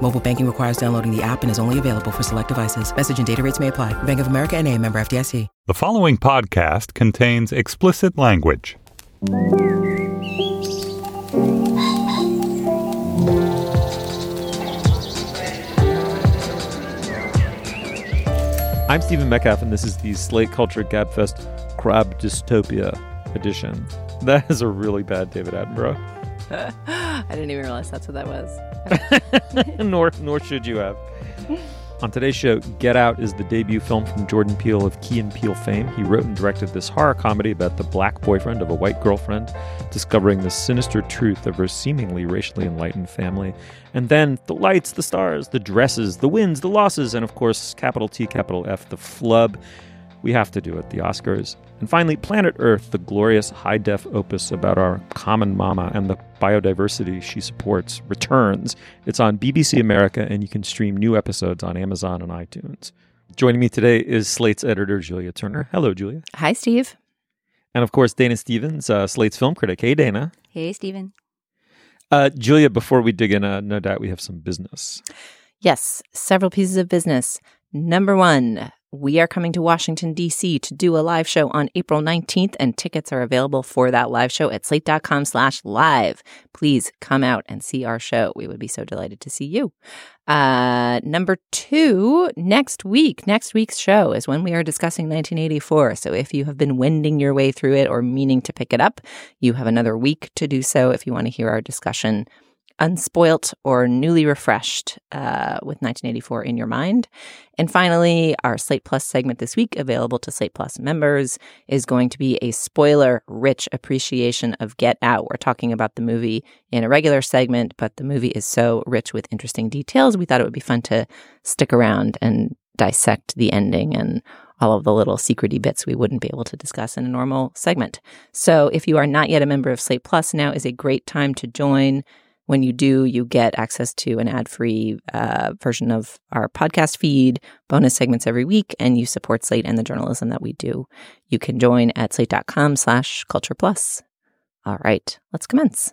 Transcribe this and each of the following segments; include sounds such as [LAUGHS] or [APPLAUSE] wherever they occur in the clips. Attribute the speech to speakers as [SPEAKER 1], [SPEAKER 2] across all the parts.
[SPEAKER 1] Mobile banking requires downloading the app and is only available for select devices. Message and data rates may apply. Bank of America and a member FDIC.
[SPEAKER 2] The following podcast contains explicit language.
[SPEAKER 3] I'm Stephen Metcalf, and this is the Slate Culture Gabfest Crab Dystopia edition. That is a really bad David Attenborough. [LAUGHS]
[SPEAKER 4] I didn't even realize that's what that was. [LAUGHS]
[SPEAKER 3] nor, nor should you have. On today's show, Get Out is the debut film from Jordan Peele of Key and Peele fame. He wrote and directed this horror comedy about the black boyfriend of a white girlfriend discovering the sinister truth of her seemingly racially enlightened family. And then the lights, the stars, the dresses, the wins, the losses, and of course, capital T, capital F, the flub. We have to do it, the Oscars. And finally, Planet Earth, the glorious high def opus about our common mama and the biodiversity she supports, returns. It's on BBC America, and you can stream new episodes on Amazon and iTunes. Joining me today is Slate's editor, Julia Turner. Hello, Julia.
[SPEAKER 4] Hi, Steve.
[SPEAKER 3] And of course, Dana Stevens, uh, Slate's film critic. Hey, Dana.
[SPEAKER 5] Hey, Stephen.
[SPEAKER 3] Uh, Julia, before we dig in, uh, no doubt we have some business.
[SPEAKER 4] Yes, several pieces of business. Number one, we are coming to Washington, D.C. to do a live show on April 19th, and tickets are available for that live show at slate.com slash live. Please come out and see our show. We would be so delighted to see you. Uh, number two, next week, next week's show is when we are discussing 1984. So if you have been wending your way through it or meaning to pick it up, you have another week to do so if you want to hear our discussion unspoilt or newly refreshed uh, with 1984 in your mind. And finally, our Slate Plus segment this week, available to Slate Plus members, is going to be a spoiler rich appreciation of Get Out. We're talking about the movie in a regular segment, but the movie is so rich with interesting details. We thought it would be fun to stick around and dissect the ending and all of the little secrety bits we wouldn't be able to discuss in a normal segment. So if you are not yet a member of Slate Plus, now is a great time to join. When you do, you get access to an ad free uh, version of our podcast feed, bonus segments every week, and you support Slate and the journalism that we do. You can join at slate.com slash culture plus. All right, let's commence.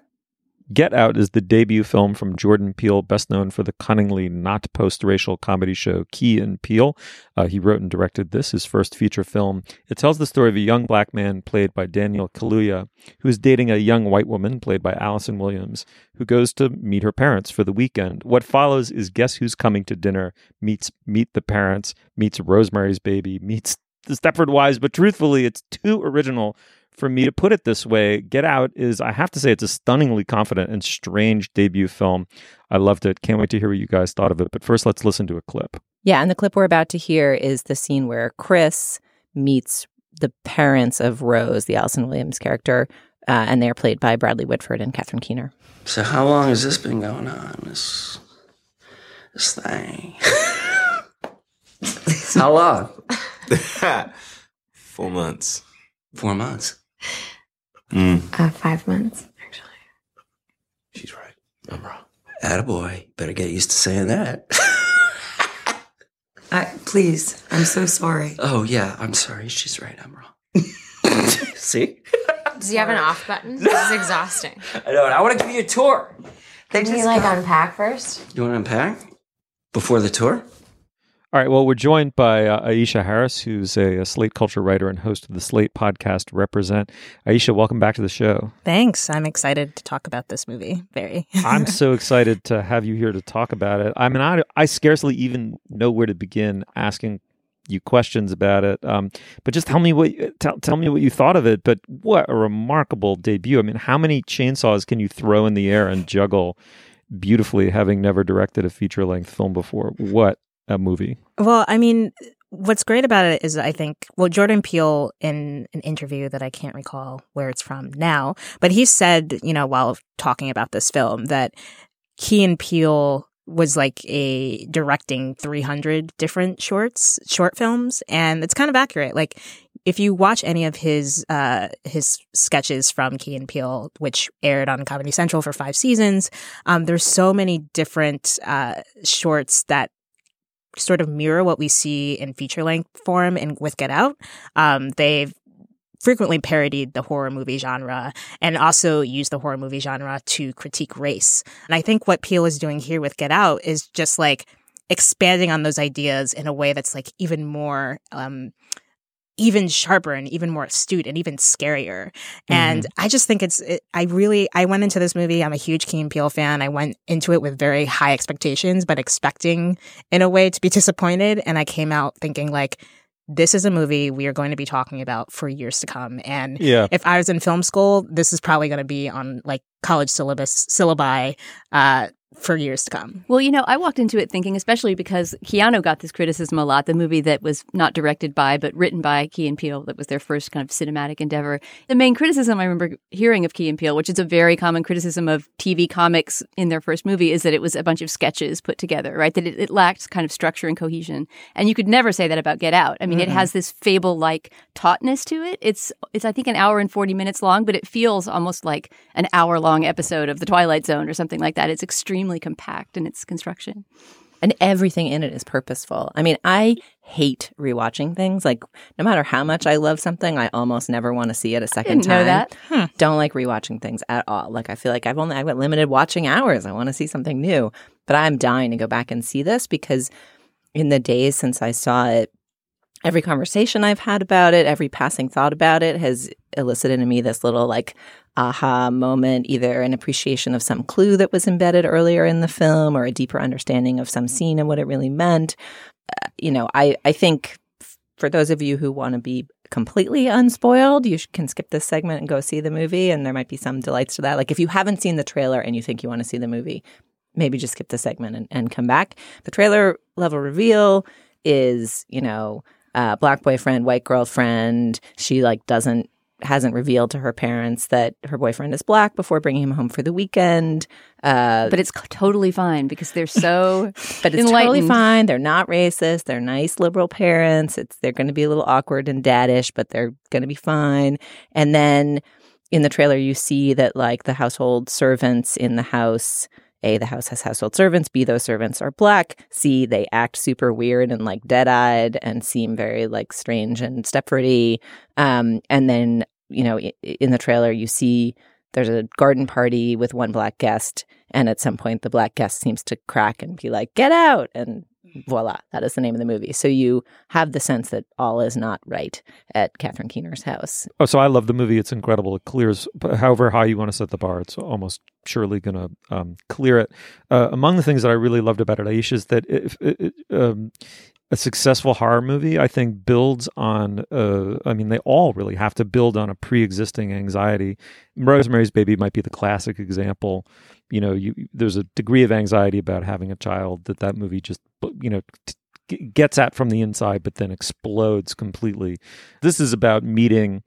[SPEAKER 3] Get Out is the debut film from Jordan Peele, best known for the cunningly not post racial comedy show Key and Peele. Uh, he wrote and directed this, his first feature film. It tells the story of a young black man played by Daniel Kaluuya, who is dating a young white woman played by Allison Williams, who goes to meet her parents for the weekend. What follows is Guess Who's Coming to Dinner meets Meet the Parents, meets Rosemary's Baby, meets the Stepford Wives, but truthfully, it's too original for me to put it this way, Get Out is, I have to say, it's a stunningly confident and strange debut film. I loved it. Can't wait to hear what you guys thought of it. But first, let's listen to a clip.
[SPEAKER 4] Yeah, and the clip we're about to hear is the scene where Chris meets the parents of Rose, the Allison Williams character, uh, and they are played by Bradley Whitford and Catherine Keener.
[SPEAKER 6] So, how long has this been going on? This, this thing. [LAUGHS] how long? [LAUGHS]
[SPEAKER 7] Four months.
[SPEAKER 6] Four months.
[SPEAKER 7] Mm.
[SPEAKER 5] Uh, five months, actually.
[SPEAKER 7] She's right. I'm wrong.
[SPEAKER 6] Attaboy. Better get used to saying that.
[SPEAKER 8] I, please, I'm so sorry.
[SPEAKER 6] oh, yeah, I'm sorry. She's right. I'm wrong. [LAUGHS] See?
[SPEAKER 5] Does he have an off button? [LAUGHS] This is exhausting.
[SPEAKER 6] I know. And I want to give you a tour. They
[SPEAKER 5] Can you
[SPEAKER 6] just
[SPEAKER 5] like
[SPEAKER 6] got-
[SPEAKER 5] unpack first?
[SPEAKER 6] You want to unpack? Before the tour?
[SPEAKER 3] All right. Well, we're joined by uh, Aisha Harris, who's a, a Slate culture writer and host of the Slate podcast Represent. Aisha, welcome back to the show.
[SPEAKER 9] Thanks. I'm excited to talk about this movie. Very.
[SPEAKER 3] I'm [LAUGHS] so excited to have you here to talk about it. I mean, I, I scarcely even know where to begin asking you questions about it. Um, but just tell me what tell, tell me what you thought of it. But what a remarkable debut! I mean, how many chainsaws can you throw in the air and juggle beautifully, having never directed a feature length film before? What a movie!
[SPEAKER 9] well, I mean, what's great about it is I think, well, Jordan Peele in an interview that I can't recall where it's from now, but he said, you know, while talking about this film, that Key and Peele was like a directing 300 different shorts, short films. And it's kind of accurate. Like if you watch any of his uh, his sketches from Key and Peele, which aired on Comedy Central for five seasons, um, there's so many different uh, shorts that sort of mirror what we see in feature length form and with Get Out. Um, they've frequently parodied the horror movie genre and also used the horror movie genre to critique race. And I think what Peele is doing here with Get Out is just like expanding on those ideas in a way that's like even more um, even sharper and even more astute and even scarier. And
[SPEAKER 3] Mm-hmm.
[SPEAKER 9] I just think it's, it, I really, I went into this movie. I'm a huge Key and Peele fan. I went into it with very high expectations, but expecting in a way to be [LAUGHS] disappointed. And I came out thinking like, this is a movie we are going to be talking about for years to come. And
[SPEAKER 3] Yeah.
[SPEAKER 9] if I was in film school, this is probably going to be on like college syllabus, syllabi, uh, for years to come.
[SPEAKER 10] Well, you know, I walked into it thinking, especially because Keanu got this criticism a lot. The movie that was not directed by, but written by Key and Peele, that was their first kind of cinematic endeavor. The main criticism I remember hearing of Key and Peele, which is a very common criticism of TV comics in their first movie, is that it was a bunch of sketches put together, right? That it, it lacked kind of structure and cohesion. And you could never say that about Get Out. I mean, it
[SPEAKER 11] Mhm.
[SPEAKER 10] has this fable-like tautness to it. It's it's I think an hour and forty minutes long, but it feels almost like an hour-long episode of The Twilight Zone or something like that. It's extremely compact in its construction.
[SPEAKER 4] And everything in it is purposeful. I mean, I hate rewatching things. Like, no matter how much I love something, I almost never want to see it a second
[SPEAKER 10] didn't know
[SPEAKER 4] time.
[SPEAKER 10] that.
[SPEAKER 4] Don't like rewatching things at all. Like, I feel like I've only I've got limited watching hours. I want to see something new, but I'm dying to go back and see this because in the days since I saw it, every conversation I've had about it, every passing thought about it has elicited in me this little like aha moment, either an appreciation of some clue that was embedded earlier in the film or a deeper understanding of some scene and what it really meant. Uh, you know, I, I think for those of you who want to be completely unspoiled, you can skip this segment and go see the movie, and there might be some delights to that. Like if you haven't seen the trailer and you think you want to see the movie, maybe just skip the segment and, and come back. The trailer level reveal is, you know, uh, black boyfriend, white girlfriend. She like doesn't hasn't revealed to her parents that her boyfriend is black before bringing him home for the weekend. Uh,
[SPEAKER 10] But it's c- totally fine because they're so [LAUGHS]
[SPEAKER 4] but it's totally fine. They're not racist. They're nice liberal parents. It's they're going to be a little awkward and daddish, but they're going to be fine. And then in the trailer, you see that like the household servants in the house. A, the house has household servants. B, those servants are black. C, they act super weird and like dead eyed and seem very like strange and Stepfordy. Um, and then, you know, in the trailer, you see there's a garden party with one black guest. And at some point, the black guest seems to crack and be like, get out. And voila, that is the name of the movie. So you have the sense that all is not right at Catherine Keener's house.
[SPEAKER 3] Oh, so I love the movie. It's incredible. It clears, however high you want to set the bar, it's almost surely going to um, clear it. Uh, among the things that I really loved about it, Aisha, is that if, it, um, a successful horror movie, I think, builds on. Uh, I mean, they all really have to build on a pre-existing anxiety. Rosemary's Baby might be the classic example. You know, you, there's a degree of anxiety about having a child that that movie just, you know. T- gets at from the inside but then explodes completely this is about meeting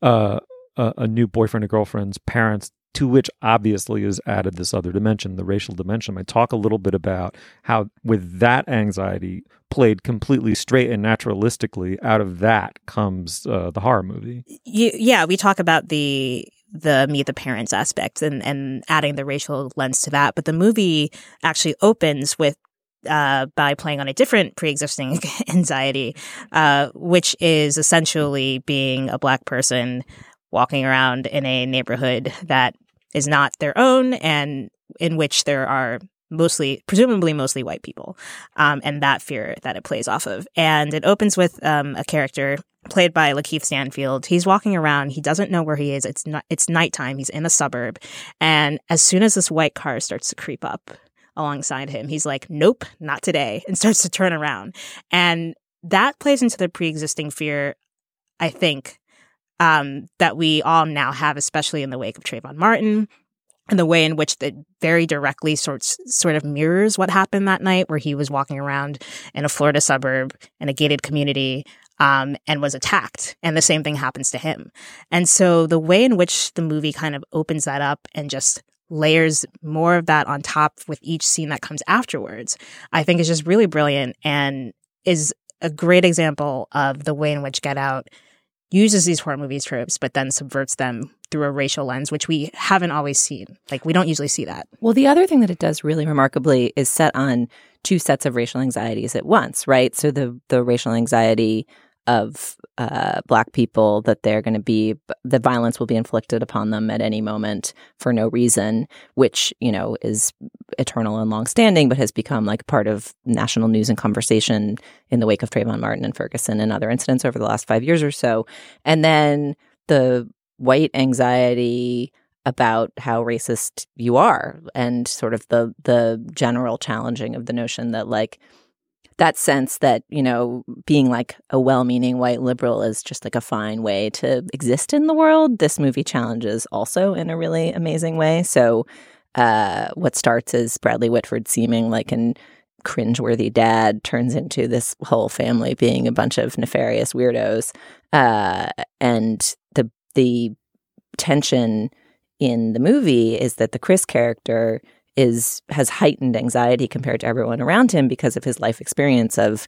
[SPEAKER 3] uh, a, a new boyfriend or girlfriend's parents to which obviously is added this other dimension the racial dimension. I talk a little bit about how with that anxiety played completely straight and naturalistically out of that comes uh, the horror movie.
[SPEAKER 9] You, yeah, we talk about the the meet the parents aspect and and adding the racial lens to that, but the movie actually opens with uh, by playing on a different pre-existing [LAUGHS] anxiety, uh, which is essentially being a black person walking around in a neighborhood that is not their own and in which there are mostly, presumably mostly white people, um, and that fear that it plays off of. And it opens with um, a character played by Lakeith Stanfield. He's walking around. He doesn't know where he is. It's not, it's nighttime. He's in a suburb. And as soon as this white car starts to creep up alongside him, he's like, nope, not today, and starts to turn around. And that plays into the pre-existing fear, I think, um, that we all now have, especially in the wake of Trayvon Martin and the way in which that very directly sorts sort of mirrors what happened that night where he was walking around in a Florida suburb in a gated community um, and was attacked. And the same thing happens to him. And so the way in which the movie kind of opens that up and just layers more of that on top with each scene that comes afterwards i think is just really brilliant and is a great example of the way in which get out uses these horror movie tropes, but then subverts them through a racial lens, which we haven't always seen. Like we don't usually see that.
[SPEAKER 4] Well, the other thing that it does really remarkably is set on two sets of racial anxieties at once, right? So the the racial anxiety of uh, black people that they're going to be the violence will be inflicted upon them at any moment for no reason, which you know is eternal and long-standing, but has become like part of national news and conversation in the wake of Trayvon Martin and Ferguson and other incidents over the last five years or so, and then the white anxiety about how racist you are and sort of the the general challenging of the notion that like that sense that you know being like a well-meaning white liberal is just like a fine way to exist in the world this movie challenges also in a really amazing way. So uh, what starts as bradley whitford seeming like an cringeworthy dad turns into this whole family being a bunch of nefarious weirdos. Uh, and the the tension in the movie is that the chris character is has heightened anxiety compared to everyone around him because of his life experience of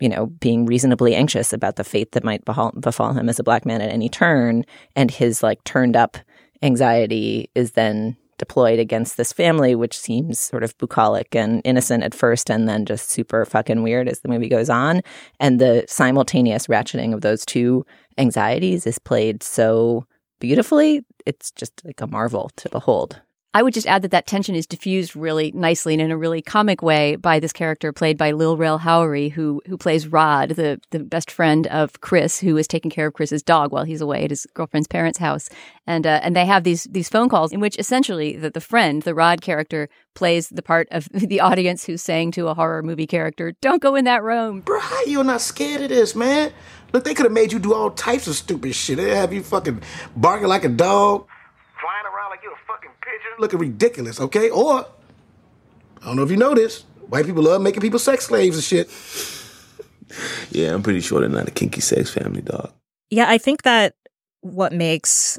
[SPEAKER 4] you know being reasonably anxious about the fate that might befall, befall him as a black man at any turn. And his like turned up anxiety is then deployed against this family which seems sort of bucolic and innocent at first and then just super fucking weird as the movie goes on. And the simultaneous ratcheting of those two anxieties is played so beautifully it's just like a marvel to behold
[SPEAKER 10] I would just add that that tension is diffused really nicely and in a really comic way by this character played by Lil Rel Howery, who who plays Rod, the the best friend of Chris, who is taking care of Chris's dog while he's away at his girlfriend's parents' house. And uh, and they have these these phone calls in which essentially the, the friend, the Rod character, plays the part of [LAUGHS] the audience who's saying to a horror movie character, "Don't go in that room."
[SPEAKER 7] Bro, how are you not scared of this, man? Look, they could have made you do all types of stupid shit. They have you fucking barking like a dog, you're pigeon, looking ridiculous, okay? Or, I don't know if you know this, white people love making people sex slaves and shit. [LAUGHS]
[SPEAKER 11] Yeah, I'm pretty sure they're not a kinky sex family, dog.
[SPEAKER 9] Yeah, I think that what makes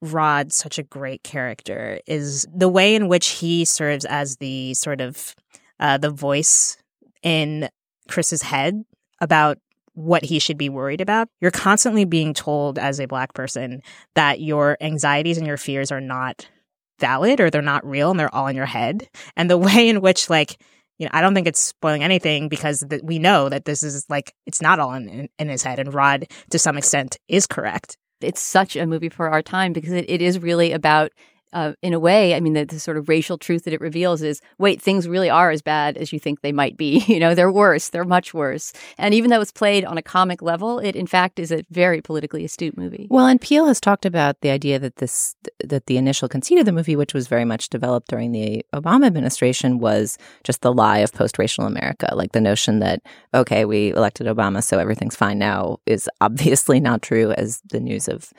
[SPEAKER 9] Rod such a great character is the way in which he serves as the sort of uh, the voice in Chris's head about what he should be worried about. You're constantly being told as a black person that your anxieties and your fears are not valid or they're not real and they're all in your head. And the [LAUGHS] way in which like you know, I don't think it's spoiling anything because th- we know that this is like it's not all in, in, in his head, and Rod to some extent is correct.
[SPEAKER 10] It's such a movie for our time because it, it is really about uh, in a way, I mean, the, the, sort of racial truth that it reveals is wait, things really are as bad as you think they might be. [LAUGHS] You know, they're worse, they're much worse. And even though it's played on a comic level, it in fact is a very politically astute movie.
[SPEAKER 4] Well, and Peele has talked about the idea that this, that the initial conceit of the movie, which was very much developed during the Obama administration, was just the lie of post racial America. Like the notion that, okay, we elected Obama, so everything's fine now is obviously not true, as the news of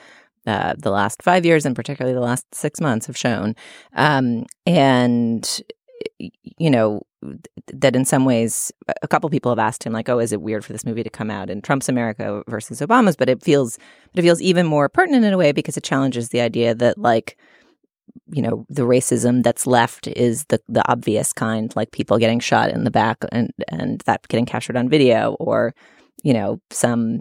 [SPEAKER 4] uh, the last five years and particularly the last six months have shown. Um, and, you know, that in some ways, a couple people have asked him, like, oh, is it weird for this movie to come out in Trump's America versus Obama's? But it feels, it feels even more pertinent in a way because it challenges the idea that, like, you know the racism that's left is the the obvious kind like people getting shot in the back and and that getting captured on video or you know some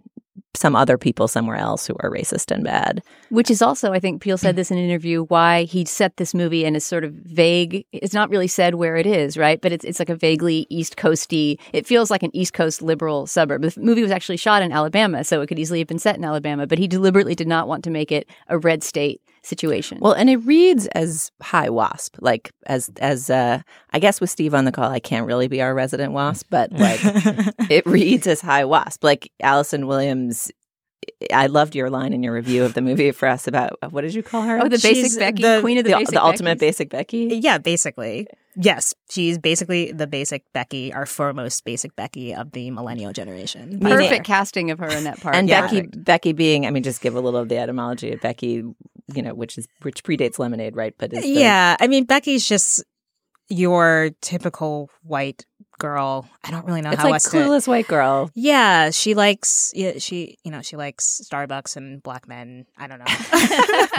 [SPEAKER 4] some other people somewhere else who are racist and bad.
[SPEAKER 10] Which is also, I think Peele said [CLEARS THROAT] this in an interview, why he set this movie and is sort of vague. It's not really said where it is, right? But it's it's like a vaguely East Coasty. It feels like an East Coast liberal suburb. The movie was actually shot in Alabama, so it could easily have been set in Alabama. But he deliberately did not want to make it a red state situation.
[SPEAKER 4] Well, and it reads as high wasp, like as as uh I guess with Steve on the call, I can't really be our resident wasp, but like [LAUGHS] it reads as high wasp. Like Allison Williams I loved your line in your review of the movie for us about what did you call her?
[SPEAKER 10] Oh, the
[SPEAKER 9] She's
[SPEAKER 10] basic Becky,
[SPEAKER 9] the-
[SPEAKER 10] queen of the,
[SPEAKER 4] the,
[SPEAKER 10] basic
[SPEAKER 4] the ultimate basic Becky.
[SPEAKER 9] Yeah, basically. Yes, she's basically the basic Becky, our foremost basic Becky of the millennial generation.
[SPEAKER 10] Perfect
[SPEAKER 9] far.
[SPEAKER 10] casting of her in that part.
[SPEAKER 4] And
[SPEAKER 9] Yeah.
[SPEAKER 4] Becky, Becky being, I mean, just give a little of the etymology of Becky, you know, which is which predates Lemonade, right? But is the,
[SPEAKER 9] Yeah, I mean Becky's just your typical white girl. I don't really know
[SPEAKER 4] it's
[SPEAKER 9] how
[SPEAKER 4] like clueless white girl.
[SPEAKER 9] Yeah, she likes. Yeah, she you know she likes Starbucks and black men. I don't know. [LAUGHS] [LAUGHS]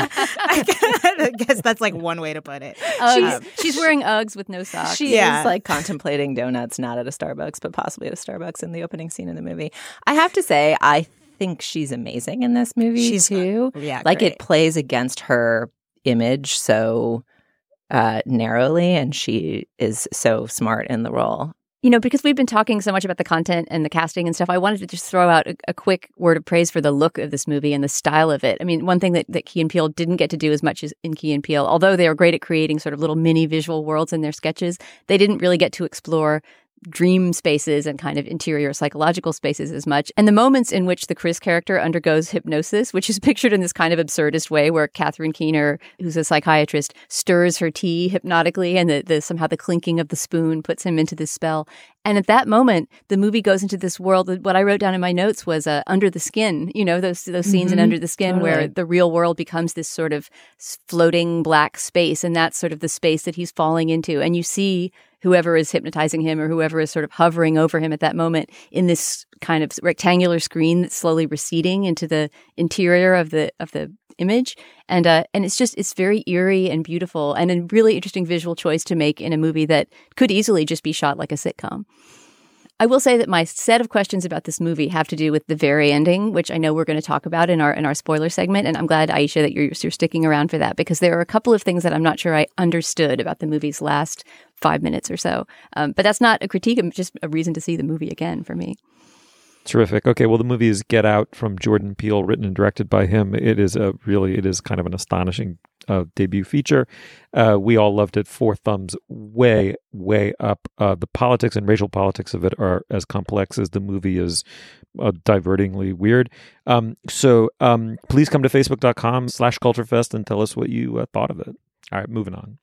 [SPEAKER 9] I guess that's like one way to put it.
[SPEAKER 10] Um, Uggs. she's wearing Uggs with no socks.
[SPEAKER 4] She
[SPEAKER 9] Yeah.
[SPEAKER 4] is like contemplating donuts, not at a Starbucks, but possibly at a Starbucks in the opening scene of the movie. I have to say, I think she's amazing in this movie
[SPEAKER 9] She's-
[SPEAKER 4] too.
[SPEAKER 9] yeah,
[SPEAKER 4] like
[SPEAKER 9] great.
[SPEAKER 4] it plays against her image so uh, narrowly, and she is so smart in the role.
[SPEAKER 10] You know, because we've been talking so much about the content and the casting and stuff, I wanted to just throw out a, a quick word of praise for the look of this movie and the style of it. I mean, one thing that, that Key and Peele didn't get to do as much as in Key and Peele, although they are great at creating sort of little mini visual worlds in their sketches, they didn't really get to explore dream spaces and kind of interior psychological spaces as much. And the moments in which the Chris character undergoes hypnosis, which is [LAUGHS] pictured in this kind of absurdist way where Catherine Keener, who's a psychiatrist, stirs her tea hypnotically and the, the somehow the clinking of the spoon puts him into this spell. And at that moment, the movie goes into this world. What I wrote down in my notes was uh, under the skin. You know those those scenes in
[SPEAKER 4] Mhm.
[SPEAKER 10] Under the Skin where the real world becomes this sort of floating black space, and that's sort of the space that he's falling into. And you see whoever is hypnotizing him or whoever is sort of hovering over him at that moment in this kind of rectangular screen that's slowly receding into the interior of the of the image. And uh and it's just it's very eerie and beautiful and a really interesting visual choice to make in a movie that could easily just be shot like a sitcom I will say that my set of questions about this movie have to do with the very ending, which I know we're going to talk about in our in our spoiler segment, and I'm glad Aisha that you're you're sticking around for that because there are a couple of things that I'm not sure I understood about the movie's last five minutes or so. Um, but that's not a critique; it's just a reason to see the movie again for me.
[SPEAKER 3] Terrific. Okay, well, the movie is Get Out from Jordan Peele, written and directed by him. It is a really, it is kind of an astonishing uh, debut feature. Uh, we all loved it. Four thumbs, way, way up. Uh, the politics and racial politics of it are as complex as the movie is uh, divertingly weird. Um, so um, please come to facebook.com slash culturefest and tell us what you uh, thought of it. All right, moving on.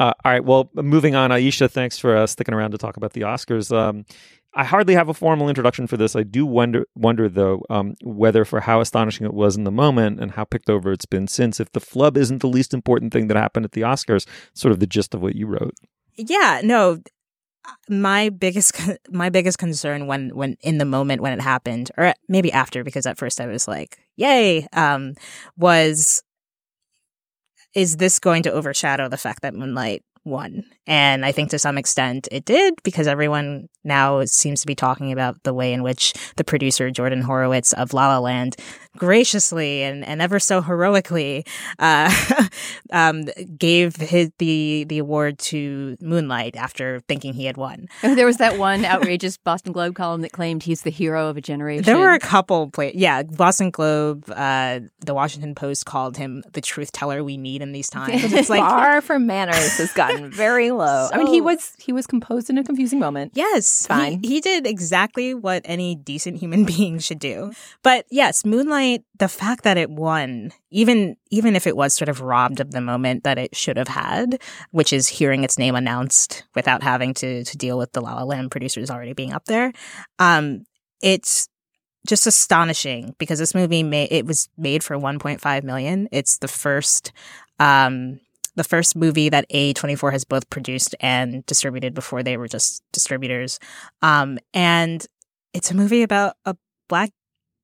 [SPEAKER 3] Uh, all right. Well, moving on, Aisha, thanks for uh, sticking around to talk about the Oscars. Um, I hardly have a formal introduction for this. I do wonder, wonder though, um, whether for how astonishing it was in the moment and how picked over it's been since, if the flub isn't the least important thing that happened at the Oscars, sort of the gist of what you wrote.
[SPEAKER 9] Yeah, no. My biggest my biggest concern when when in the moment when it happened, or maybe after, because at first I was like, "Yay!" Um, was is this going to overshadow the fact that Moonlight won? And I think to some extent it did because everyone now seems to be talking about the way in which the producer Jordan Horowitz of La La Land graciously and, and ever so heroically uh, [LAUGHS] um, gave his, the the award to Moonlight after thinking he had won. [LAUGHS]
[SPEAKER 10] There was that one outrageous Boston Globe column that claimed he's the hero of a generation.
[SPEAKER 9] There were a couple play yeah, Boston Globe, uh, the Washington Post called him the truth teller we need in these times. It's [LAUGHS] like
[SPEAKER 4] bar for manners has gotten very low. I mean, he was he was composed in a confusing moment.
[SPEAKER 9] Yes,
[SPEAKER 4] Fine.
[SPEAKER 9] He, he did exactly what any decent human [LAUGHS] being should do. But yes, Moonlight, the fact that it won, even even if it was sort of robbed of the moment that it should have had, which is hearing its name announced without having to to deal with the La La Land producers already being up there, um, it's just astonishing because this movie made it was made for 1.5 million. It's the first um the first movie that A24 has both produced and distributed before they were just distributors. Um and it's a movie about a black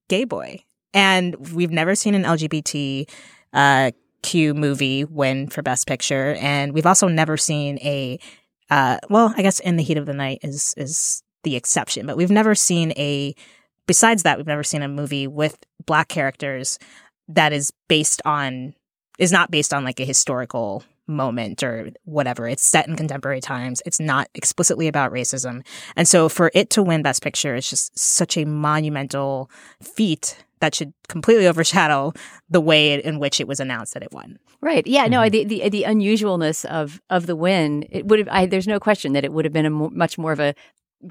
[SPEAKER 9] gay boy. And we've never seen an LGBT uh Q movie win for best picture and we've also never seen a uh well, I guess In the Heat of the Night is is the exception, but we've never seen a besides that, we've never seen a movie with black characters that is based on is not based on like a historical moment or whatever. It's set in contemporary times. It's not explicitly about racism. And so for it to win Best Picture is just such a monumental feat that should completely [LAUGHS] overshadow the way in which it was announced that it won.
[SPEAKER 10] Right. Yeah. No. Mm-hmm. The, the the unusualness of of the win. It would have. I, there's no question that it would have been a mo- much more of a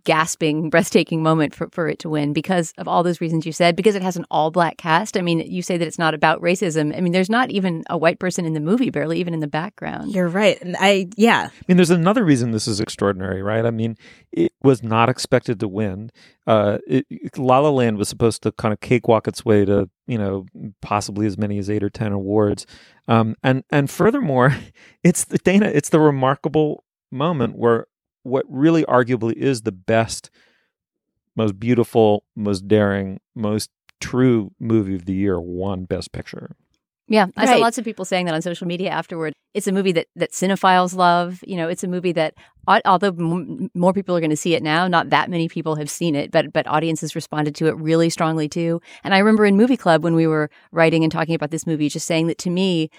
[SPEAKER 10] gasping, breathtaking moment for, for it to win because of all those reasons you said. Because it has an all black cast. I mean, you say that it's not about racism. I mean, there's not even a white person in the movie, barely even in the background.
[SPEAKER 9] You're right. And I yeah.
[SPEAKER 3] I mean, there's another reason this is extraordinary, right? I mean, it was not expected to win. Uh, it, La La Land was supposed to kind of cakewalk its way to, you know, possibly as many as eight or ten awards. Um, and and furthermore, [LAUGHS] it's the Dana, it's the remarkable moment where what really arguably is the best, most beautiful, most daring, most true movie of the year won Best Picture.
[SPEAKER 10] Yeah, I saw lots of people saying that on social media afterward. It's a movie that that cinephiles love. You know, it's a movie that although m- more people are going to see it now, not that many people have seen it, but but audiences responded to it really strongly too. And I remember in movie club when we were writing and talking about this movie, just saying that to me.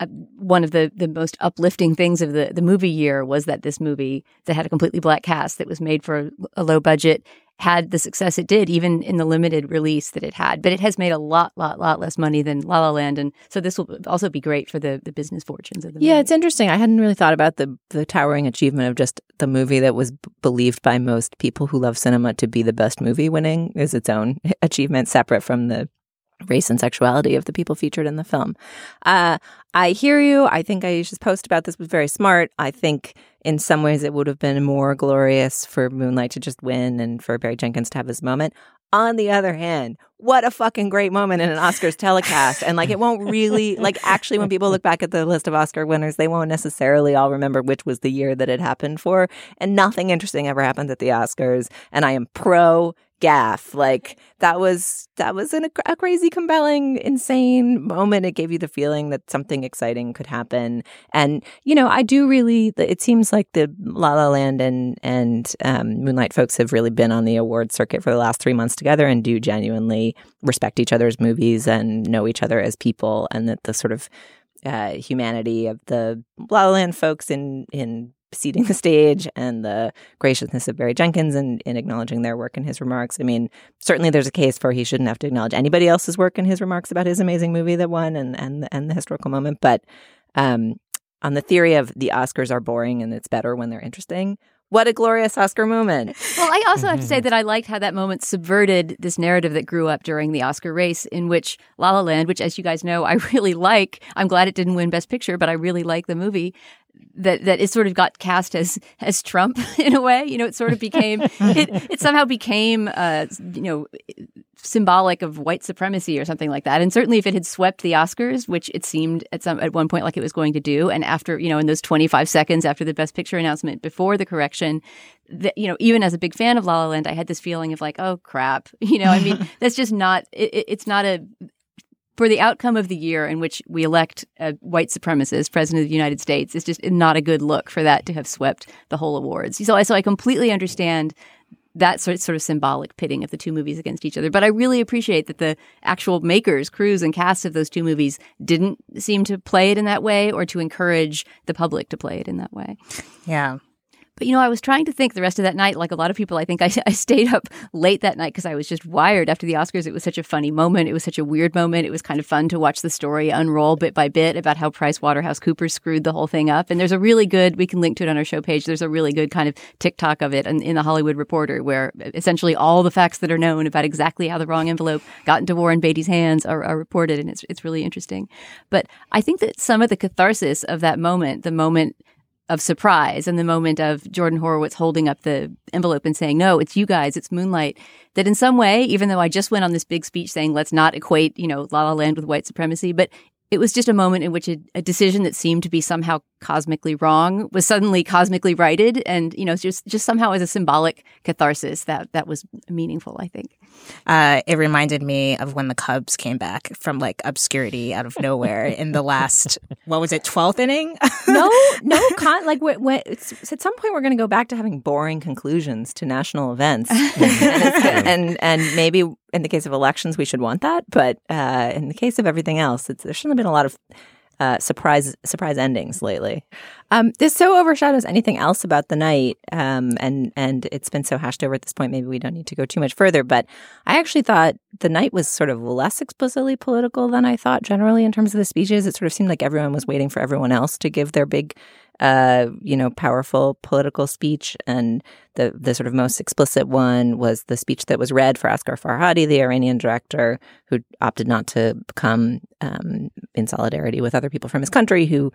[SPEAKER 10] Uh, one of the, the most uplifting things of the, the movie year was that this movie that had a completely black cast that was made for a low budget had the success it did, even in the limited release that it had. But it has made a lot, lot, lot less money than La La Land, and so this will also be great for the, the business fortunes of the
[SPEAKER 4] Yeah,
[SPEAKER 10] movie.
[SPEAKER 4] it's interesting. I hadn't really thought about the the towering achievement of just the movie that was b- believed by most people who love cinema to be the best movie winning is its own [LAUGHS] achievement separate from the race and sexuality of the people featured in the film. Uh, I hear you. I think Aisha's post about this was very smart. I think in some ways it would have been more glorious for Moonlight to just win and for Barry Jenkins to have his moment. On the other hand, what a fucking great moment in an Oscars [LAUGHS] telecast. And like, it won't really, like, actually, when people look back at the list of Oscar winners, they won't necessarily all remember which was the year that it happened for. And nothing interesting ever happened at the Oscars. And I am pro gaffe. Like, that was, that was an, a crazy, compelling, insane moment. It gave you the feeling that something exciting could happen. And, you know, I do really, it seems like the La La Land and, and um, Moonlight folks have really been on the award circuit for the last three months together and do genuinely respect each other's movies and know each other as people and that the sort of uh, humanity of the La La Land folks in in ceding the stage and the graciousness of Barry Jenkins and in acknowledging their work in his remarks. I mean, certainly there's a case for he shouldn't have to acknowledge anybody else's work in his remarks about his amazing movie that won and and and the historical moment. But um, on the theory of the Oscars are boring and it's better when they're interesting. What a glorious Oscar moment.
[SPEAKER 10] Well, I also have to say that I liked how that moment subverted this narrative that grew up during the Oscar race, in which La La Land, which, as you guys know, I [LAUGHS] really like. I'm glad it didn't win Best Picture, but I really like the movie. That that it sort of got cast as as Trump [LAUGHS] in a way. You know, it sort of became it. It somehow became uh, you know symbolic of white supremacy or something like that. And certainly, if it had swept the Oscars, which it seemed at some at one point like it was going to do, and after you know in those 25 seconds after the Best Picture announcement before the correction, that you know even as a big fan of La La Land, I had this feeling of like, oh crap, [LAUGHS] you know, I mean that's just not it- it's not a for the outcome of the year in which we elect a white supremacist president of the United States, it's just not a good look for that to have swept the whole awards. So I so I completely understand that sort sort of symbolic pitting of the two movies against each other. But I really appreciate that the actual makers, crews, and cast of those two movies didn't seem to play it in that way or to encourage the public to play it in that way.
[SPEAKER 9] Yeah.
[SPEAKER 10] But you know, I was trying to think the rest of that night, like a lot of people, I think I, [LAUGHS] I stayed up late that night because I was just wired after the Oscars. It was such a funny moment. It was such a weird moment. It was kind of fun to watch the story unroll bit by bit about how Price Waterhouse Cooper screwed the whole thing up. And there's a really good, we can link to it on our show page. There's a really good kind of tick-tock of it in, in the Hollywood Reporter where essentially all the facts that are known about exactly how the wrong envelope got into Warren Beatty's hands are, are reported. And it's, it's really interesting. But I think that some of the catharsis of that moment, the moment of surprise and the moment of Jordan Horowitz holding up the envelope and saying, No, it's you guys, it's Moonlight, that in some way, even though I just went on this big speech saying, let's not equate, you know, La La Land with white supremacy, but it was just a moment in which a, a decision that seemed to be somehow cosmically wrong was suddenly cosmically righted. And, you know, just, just somehow as a symbolic catharsis that, that was meaningful, I think.
[SPEAKER 9] Uh, it reminded me of when the Cubs came back from like obscurity out of nowhere [LAUGHS] in the last, what was it, 12th inning? [LAUGHS]
[SPEAKER 4] no, no, [LAUGHS] con- like what, what, it's, at some point we're going to go back to having boring conclusions to national events, and, and maybe in the case of elections we should want that, but uh, in the case of everything else, shouldn't have been a lot of uh, surprise surprise endings lately. Um, this so overshadows anything else about the night, um, and and it's been so hashed over at this point. Maybe we don't need to go too much further. But I actually thought the night was sort of less explicitly political than I thought generally in terms of the speeches. It sort of seemed like everyone was waiting for everyone else to give their big uh, you know, powerful political speech. And the, the sort of most explicit one was the speech that was read for Asghar Farhadi, the Iranian director, who opted not to come um, in solidarity with other people from his country who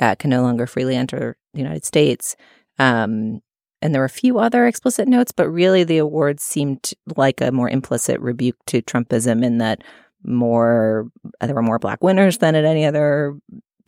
[SPEAKER 4] uh, can no longer freely enter the United States. Um, and there were a few other explicit notes, but really the awards seemed like a more implicit rebuke to Trumpism in that more there were more black winners than at any other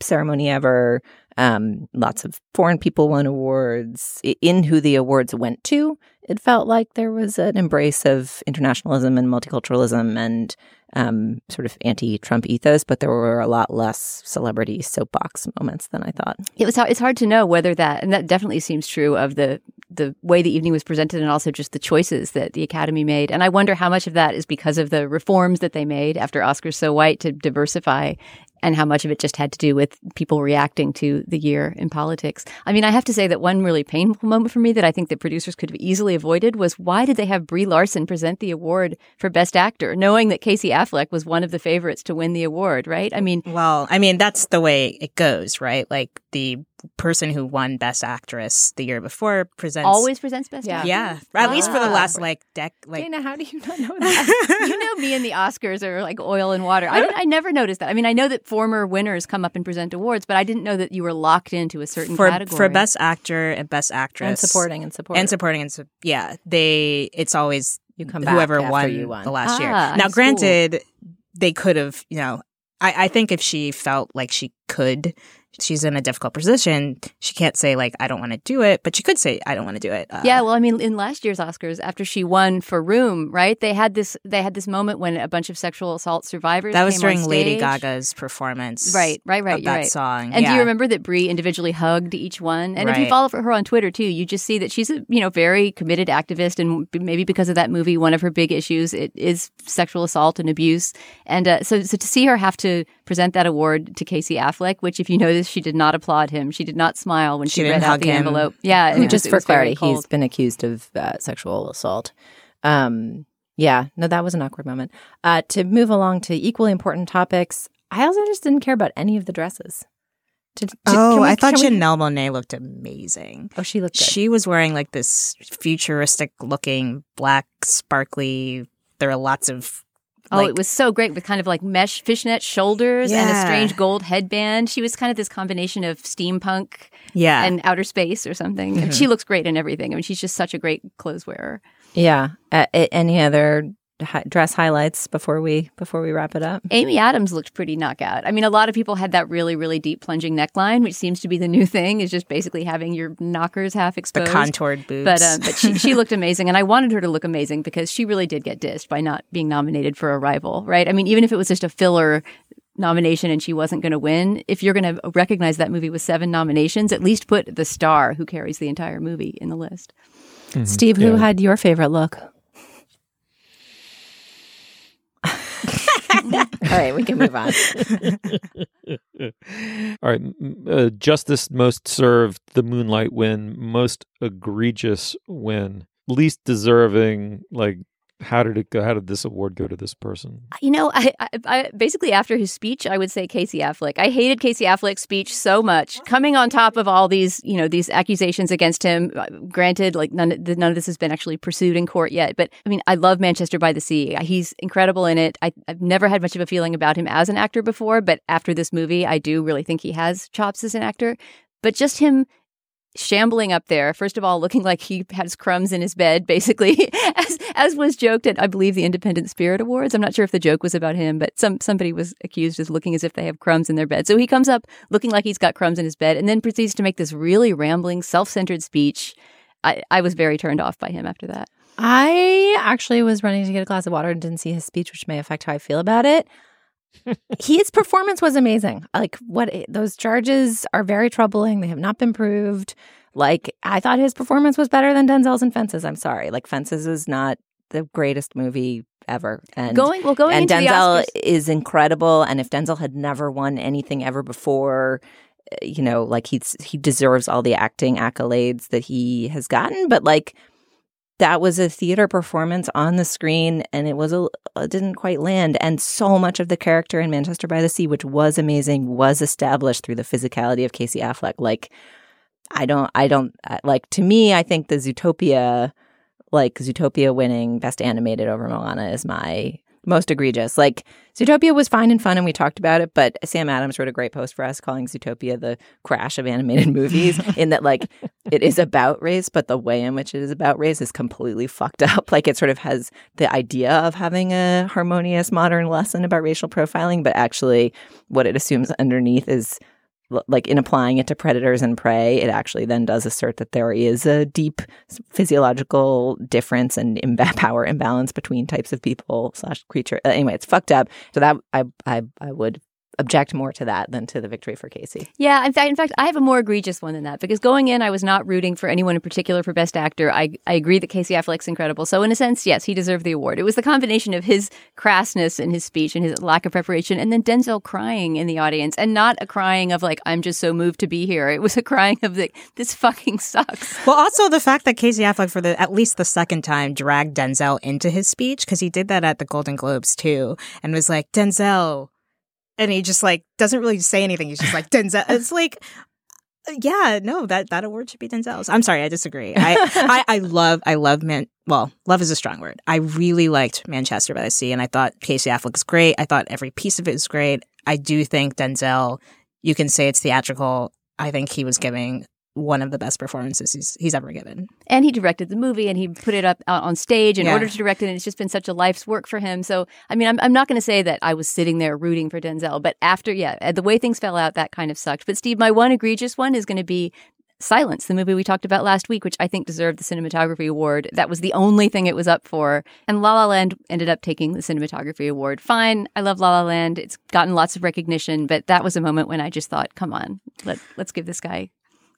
[SPEAKER 4] ceremony ever. Um, lots of foreign people won awards. In who the awards went to it felt like there was an embrace of internationalism and multiculturalism and um, sort of anti-Trump ethos, but there were a lot less celebrity soapbox moments than I thought.
[SPEAKER 10] It was it's hard to know whether that and that definitely seems true of the the way the evening was presented and also just the choices that the Academy made. And I wonder how much of that is because of the reforms that they made after Oscars So White to diversify and how much of it just had to do with people reacting to the year in politics. I mean, I have to say that one really painful moment for me that I think that producers could have easily avoided was why did they have Brie Larson present the award for Best Actor, knowing that Casey Affleck was one of the favorites to win the award, right? I mean,
[SPEAKER 9] well, I mean, that's the way it goes, right? Like the person who won Best Actress the year before presents
[SPEAKER 10] always presents Best
[SPEAKER 9] yeah.
[SPEAKER 10] Actor.
[SPEAKER 9] Yeah, at least for the
[SPEAKER 10] Ah.
[SPEAKER 9] last like deck. Like
[SPEAKER 4] Dana, how do you not know that? [LAUGHS]
[SPEAKER 10] you know, me and the Oscars are like oil and water. I, I never noticed that. I mean, I know that former winners come up and present awards, but I didn't know that you were locked into a certain
[SPEAKER 9] for
[SPEAKER 10] category.
[SPEAKER 9] for Best Actor and Best Actress
[SPEAKER 4] and supporting and supporting.
[SPEAKER 9] and supporting and su- yeah, they it's always
[SPEAKER 4] You come back
[SPEAKER 9] whoever
[SPEAKER 4] after
[SPEAKER 9] won,
[SPEAKER 4] you won.
[SPEAKER 9] the last
[SPEAKER 10] Ah,
[SPEAKER 9] year.
[SPEAKER 10] that's
[SPEAKER 9] Now,
[SPEAKER 10] cool.
[SPEAKER 9] granted, they could have, you know, I, I think if she felt like she could, she's in a difficult position. She can't say like I don't want to do it, but she could say I don't want to do it. Uh,
[SPEAKER 10] Yeah, well, I mean, in last year's Oscars, after she won for Room, right? They had this. They had this moment when a bunch of sexual assault survivors.
[SPEAKER 9] that was during Lady. Gaga's performance.
[SPEAKER 10] Right, right, right.
[SPEAKER 9] Of that
[SPEAKER 10] right.
[SPEAKER 9] song.
[SPEAKER 10] And do you remember that Brie individually hugged each one? And if you
[SPEAKER 9] Right.
[SPEAKER 10] follow her on Twitter too, you just see that she's a you know very committed activist, and maybe because of that movie, one of her big issues it is sexual assault and abuse. And uh, so, so to see her have to present that award to Casey Affleck, which if you notice, she did not applaud him. She did not smile when
[SPEAKER 9] She
[SPEAKER 10] she, read out the
[SPEAKER 9] him.
[SPEAKER 10] envelope. Yeah, [LAUGHS] and
[SPEAKER 4] Who,
[SPEAKER 10] was-
[SPEAKER 4] just for clarity, he's been accused of uh, sexual assault. Um, yeah, no, that was an awkward moment. Uh, to move along to equally important topics, I also just didn't care about any of the dresses. To, to-
[SPEAKER 9] Oh,
[SPEAKER 4] we-
[SPEAKER 9] I thought
[SPEAKER 4] can we-
[SPEAKER 9] Monáe looked amazing.
[SPEAKER 4] Oh, she looked good.
[SPEAKER 9] She was wearing like this futuristic looking black sparkly. There are lots of.
[SPEAKER 10] Oh,
[SPEAKER 9] like-
[SPEAKER 10] it was so great with kind of like mesh fishnet shoulders and a strange gold headband. She was kind of this combination of steampunk
[SPEAKER 9] Yeah.
[SPEAKER 10] and outer space or something. And
[SPEAKER 9] Mhm.
[SPEAKER 10] she looks great in everything. I mean, she's just such a great clothes wearer.
[SPEAKER 4] Yeah. Uh, any other hi- dress highlights before we before we wrap it up?
[SPEAKER 10] Amy Adams looked pretty knockout. I mean, a lot of people had that really, really deep plunging neckline, which seems to be the new thing, is just basically having your knockers half exposed,
[SPEAKER 9] the
[SPEAKER 10] exposed.
[SPEAKER 9] contoured boobs.
[SPEAKER 10] But um, but she, she looked amazing, and I wanted her to look amazing because she really did get dissed by not being nominated for Arrival, right? I mean, even if it was just a filler nomination and she wasn't going to win, if you're going to recognize that movie with seven nominations, at least put the star who carries the entire movie in the list.
[SPEAKER 4] Steve, who
[SPEAKER 3] Yeah.
[SPEAKER 4] had your favorite look? All right, we can move on. [LAUGHS]
[SPEAKER 3] All right. Uh, Justice most served, the Moonlight win, most egregious win, least deserving. Like, how did it go? How did this award go to this person?
[SPEAKER 10] You know, I, I, I basically after his speech, I would say Casey Affleck. I hated Casey Affleck's speech so much, coming on top of all these, you know, these accusations against him. Uh, Granted, like none, none of this has been actually pursued in court yet, but I mean, I love Manchester by the Sea. He's incredible in it. I, I've never had much of a feeling about him as an actor before, but after this movie, I do really think he has chops as an actor. But just him shambling up there. First of all, looking like he has crumbs in his bed, basically, [LAUGHS] as as was joked at I believe the Independent Spirit Awards. I'm not sure if the joke was about him, but some somebody was accused as looking as if they have crumbs in their bed. So he comes up looking like he's got crumbs in his bed, and then proceeds to make this really rambling, self-centered speech. I, I was very turned off by him after that.
[SPEAKER 4] I actually was running to get a glass of water and didn't see his speech, which may affect how I feel about it. His performance was amazing. Like what those charges are very troubling. They have not been proved. Like I thought his performance was better than Denzel's in Fences. I'm sorry. Like Fences is not the greatest movie ever. And
[SPEAKER 10] going well, going
[SPEAKER 4] and Denzel is incredible. And if Denzel had never won anything ever before, uh, you know, like he's he deserves all the acting accolades that he has gotten. But like that was a theater performance on the screen, and it was a it didn't quite land. And so much of the character in Manchester by the Sea, which was amazing, was established through the physicality of Casey Affleck. Like I don't, I don't like. To me, I think the Zootopia, like Zootopia winning Best Animated over Moana, is my most egregious. Like Zootopia was fine and fun, and we talked about it. But Sam Adams wrote a great post for us calling Zootopia the crash of animated [LAUGHS] movies. in that, like, it is about race, but the way in which it is about race is completely fucked up. [LAUGHS] Like, it sort of has the idea of having a harmonious modern lesson about racial profiling, but actually, what it assumes underneath is like in applying it to predators and prey, it actually then does assert that there is a deep physiological difference and [LAUGHS] power imbalance between types of people slash creature. Uh, anyway, it's fucked up. So that I I I would object more to that than to the victory for Casey.
[SPEAKER 10] Yeah, in fact, in fact, I have a more egregious one than that because going in, I was not rooting for anyone in particular for Best Actor. I I agree that Casey Affleck's incredible. So in a sense, yes, he deserved the award. It was the combination of his crassness in his speech and his lack of preparation, and then Denzel crying in the audience, and not a crying of like I'm just so moved to be here. It was a crying of like this fucking sucks.
[SPEAKER 9] Well, also the fact that Casey Affleck, for the at least the second time, dragged Denzel into his speech because he did that at the Golden Globes too, and was like Denzel, and he just like doesn't really say anything. He's just like Denzel. It's like. Uh, yeah, no, that that award should be Denzel's. I'm sorry, I disagree. I, I, I love I love man well, love is a strong word. I really liked Manchester by the Sea and I thought Casey Affleck was great. I thought every piece of it was great. I do think Denzel, you can say it's theatrical. I think he was giving one of the best performances he's he's ever given.
[SPEAKER 10] And he directed the movie and he put it up out on stage in
[SPEAKER 9] Yeah.
[SPEAKER 10] order to direct it. And it's just been such a life's work for him. So, I mean, I'm, I'm not going to say that I was sitting there rooting for Denzel, but after, yeah, uh, the way things fell out, that kind of sucked. But Steve, my one egregious one is going to be Silence, the movie we talked about last week, which I think deserved the cinematography award. That was the only thing it was up for. And La La Land ended up taking the cinematography award. Fine. I love La La Land. It's gotten lots of recognition, but that was a moment when I just thought, come on, let, let's give this guy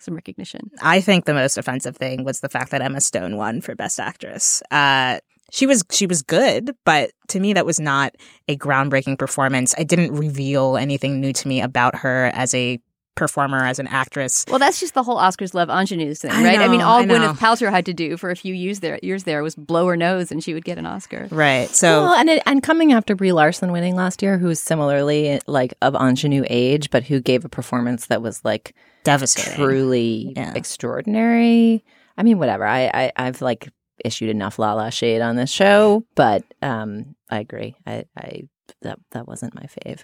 [SPEAKER 10] some recognition.
[SPEAKER 9] I think the most offensive thing was the fact that Emma Stone won for Best Actress. Uh, she was she was good, but to me that was not a groundbreaking performance. It didn't reveal anything new to me about her as a performer, as an actress.
[SPEAKER 10] Well, that's just the whole Oscars love ingenues thing,
[SPEAKER 9] I
[SPEAKER 10] right? I mean, all
[SPEAKER 9] I know.
[SPEAKER 10] Gwyneth Paltrow had to do for a few years there, years there was blow her nose, and she would get an Oscar.
[SPEAKER 9] Right. So
[SPEAKER 4] well, and it, and coming after Brie Larson winning last year, who's similarly like of ingenue age, but who gave a performance that was like
[SPEAKER 9] devastating,
[SPEAKER 4] truly extraordinary. I mean, whatever. I, I I've like issued enough La La shade on this show, but um, I agree. I, I that that wasn't my fave.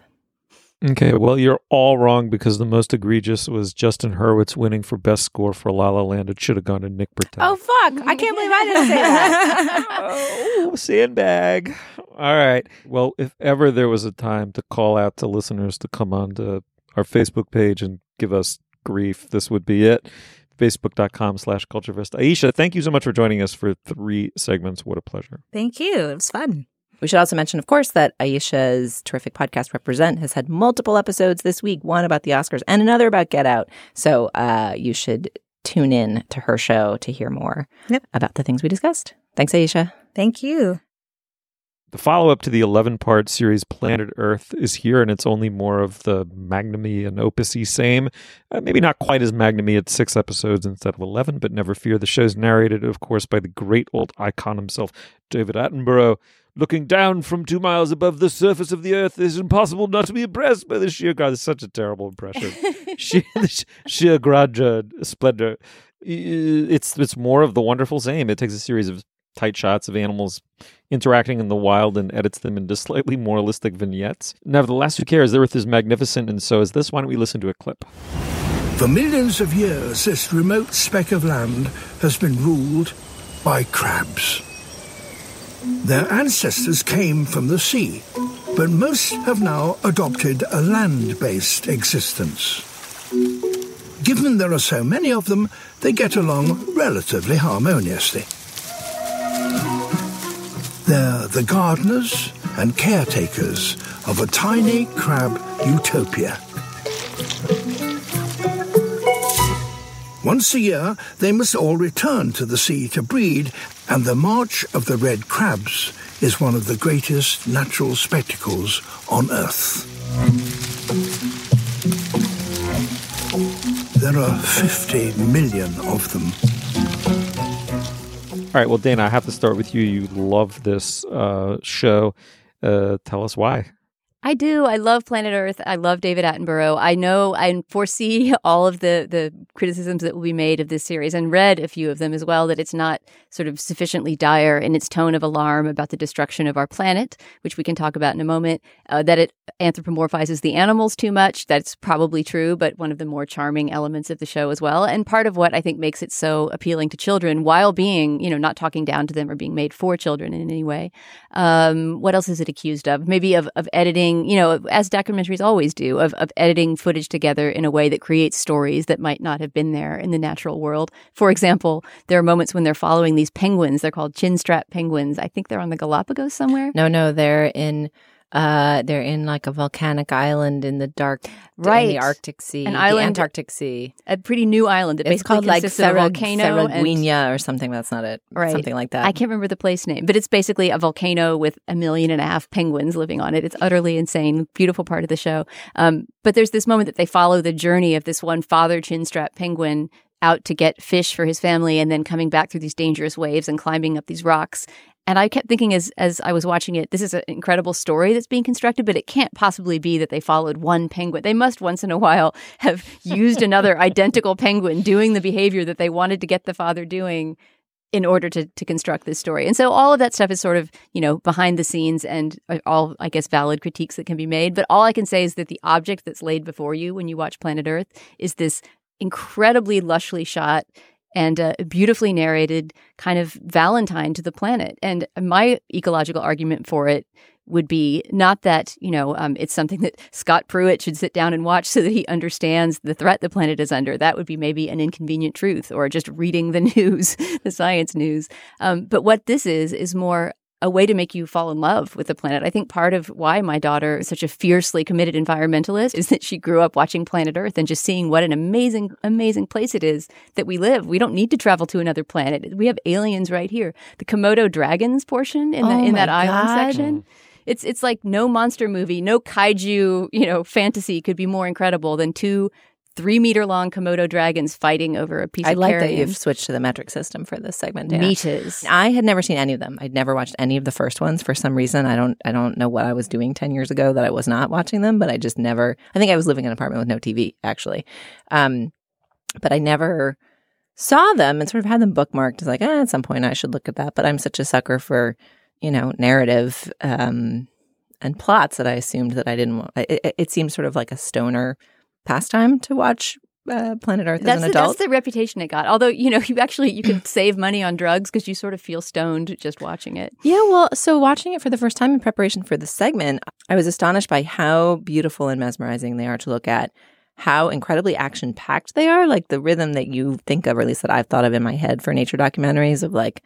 [SPEAKER 3] Okay, well, you're all wrong because the most egregious was Justin Hurwitz winning for best score for La La Land. It should have gone to Nick Britell.
[SPEAKER 4] Oh fuck! I can't believe I didn't say that. [LAUGHS]
[SPEAKER 3] oh, sandbag. All right. Well, if ever there was a time to call out to listeners to come on to our Facebook page and give us grief, this would be it. Facebook.com slash culturefest. Aisha, thank you so much for joining us for three segments. What a pleasure.
[SPEAKER 9] Thank you. It was fun.
[SPEAKER 4] We should also mention, of course, that Aisha's terrific podcast, Represent, has had multiple episodes this week, one about the Oscars and another about Get Out. So uh, you should tune in to her show to hear more
[SPEAKER 9] Yep.
[SPEAKER 4] about the things we discussed. Thanks, Aisha.
[SPEAKER 9] Thank you.
[SPEAKER 3] The follow up to the 11 part series Planet Earth is here, and it's only more of the Magnamy and Opusy same. Uh, maybe not quite as Magnamy at six episodes instead of 11, but never fear. The show's narrated, of course, by the great old icon himself, David Attenborough. Looking down from two miles above the surface of the earth, it's impossible not to be impressed by the sheer. It's such a terrible impression. [LAUGHS] sheer, the sheer grandeur, splendor. It's it's more of the wonderful same. It takes a series of tight shots of animals interacting in the wild and edits them into slightly moralistic vignettes. Nevertheless, who cares? The earth is magnificent, and so is this. Why don't we listen to a clip?
[SPEAKER 12] For millions of years, this remote speck of land has been ruled by crabs. Their ancestors came from the sea, but most have now adopted a land based existence. Given there are so many of them, they get along relatively harmoniously. They're the gardeners and caretakers of a tiny crab utopia. Once a year, they must all return to the sea to breed, and the March of the Red Crabs is one of the greatest natural spectacles on Earth. There are 50 million of them.
[SPEAKER 3] All right, well, Dana, I have to start with you. You love this uh, show. Uh, tell us why.
[SPEAKER 10] I do. I love Planet Earth. I love David Attenborough. I know I foresee [LAUGHS] all of the the criticisms that will be made of this series and read a few of them as well that it's not sort of sufficiently dire in its tone of alarm about the destruction of our planet, which we can talk about in a moment, uh, that it anthropomorphizes the animals too much. That's probably true, but one of the more charming elements of the show as well and part of what I think makes it so appealing to children while being, you know, not talking down to them or being made for children in any way. Um, what else is it accused of? Maybe of of editing you know, as documentaries always do, of, of editing footage together in a way that creates stories that might not have been there in the natural world. For example, there are moments when they're following these penguins. They're called chinstrap penguins. I think they're on the Galapagos somewhere.
[SPEAKER 4] No, no, they're in uh they're in like a volcanic island in the dark in
[SPEAKER 10] Right.
[SPEAKER 4] the Arctic Sea,
[SPEAKER 10] An
[SPEAKER 4] the
[SPEAKER 10] island-
[SPEAKER 4] Antarctic Sea.
[SPEAKER 10] A pretty new island that
[SPEAKER 4] It's
[SPEAKER 10] basically
[SPEAKER 4] called like
[SPEAKER 10] a volcano and
[SPEAKER 4] or something. That's not it.
[SPEAKER 10] Right.
[SPEAKER 4] Something like that.
[SPEAKER 10] I can't remember the place name, but it's basically a volcano with a million and a half penguins living on it. It's utterly insane. Beautiful part of the show. Um, but there's this moment that they follow the journey of this one father chinstrap penguin out to get fish for his family and then coming back through these dangerous waves and climbing up these rocks. And I kept thinking as as I was watching it, this is an incredible story that's being constructed, but it can't possibly be that they followed one penguin. They must once in a while [LAUGHS] have used another [LAUGHS] identical penguin doing the behavior that they wanted to get the father doing in order to to construct this story. And so all of that stuff is sort of, you know, behind the scenes and uh, all I guess valid critiques that can be made, but all I can say is that the object that's laid before you when you watch Planet Earth is this incredibly lushly shot and uh, beautifully narrated kind of valentine to the planet. And my ecological argument for it would be not that you know um, it's something that Scott Pruitt should sit down and watch so that he understands the threat the planet is under. That would be maybe an inconvenient truth, or just reading the [LAUGHS] news, the science news. Um, but what this is is more a way to make you fall in love with the planet. I think part of why my daughter is such a fiercely committed environmentalist is that she grew up watching Planet Earth and just seeing what an amazing, amazing place it is that we live. We don't need to travel to another planet. We have aliens right here. The Komodo dragons portion in, the,
[SPEAKER 4] Oh
[SPEAKER 10] in that
[SPEAKER 4] my
[SPEAKER 10] island section. It's it's like no monster movie, no kaiju, you know, fantasy could be more incredible than two three meter long Komodo dragons fighting over a piece.
[SPEAKER 4] I
[SPEAKER 10] of
[SPEAKER 4] like that you've switched to the metric system for this segment. Dana.
[SPEAKER 10] Meters.
[SPEAKER 4] I had never seen any of them. I'd never watched any of the first ones for some reason. I don't. I don't know what I was doing ten years ago that I was not watching them. But I just never. I think I was living in an apartment with no TV actually. Um, but I never saw them and sort of had them bookmarked. As like, eh, at some point I should look at that. But I'm such a sucker for you know narrative um, and plots that I assumed that I didn't. wa- It, it, it seems sort of like a stoner pastime to watch uh, Planet Earth
[SPEAKER 10] That's
[SPEAKER 4] as
[SPEAKER 10] the,
[SPEAKER 4] an adult.
[SPEAKER 10] that's the reputation it got. Although you know, [LAUGHS] you actually you could save money on drugs because you sort of feel stoned just watching it.
[SPEAKER 4] Yeah, well, so watching it for the first time in preparation for the segment, I was astonished by how beautiful and mesmerizing they are to look at, how incredibly action packed they are. Like the rhythm that you think of, or at least that I've thought of in my head for nature documentaries of like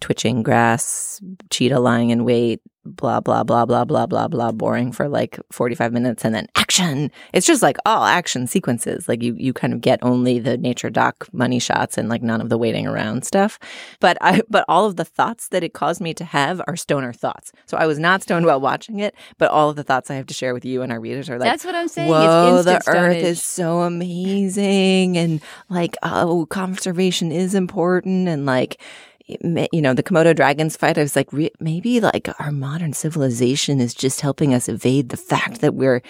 [SPEAKER 4] twitching grass, cheetah lying in wait, blah, blah, blah, blah, blah, blah, blah, boring for like 45 minutes and then action. It's just like all action sequences. Like you, you kind of get only the nature doc money shots and like none of the waiting around stuff. But I, [LAUGHS] but all of the thoughts that it caused me to have are stoner thoughts. So I was not stoned while watching it, but all of the thoughts I have to share with you and our readers are like,
[SPEAKER 10] That's what I'm saying. It's
[SPEAKER 4] Whoa, the earth is so amazing. And like, oh, conservation is important. And like, you know, the Komodo dragons fight, I was like, re- maybe like our modern civilization is just helping us evade the fact that we're,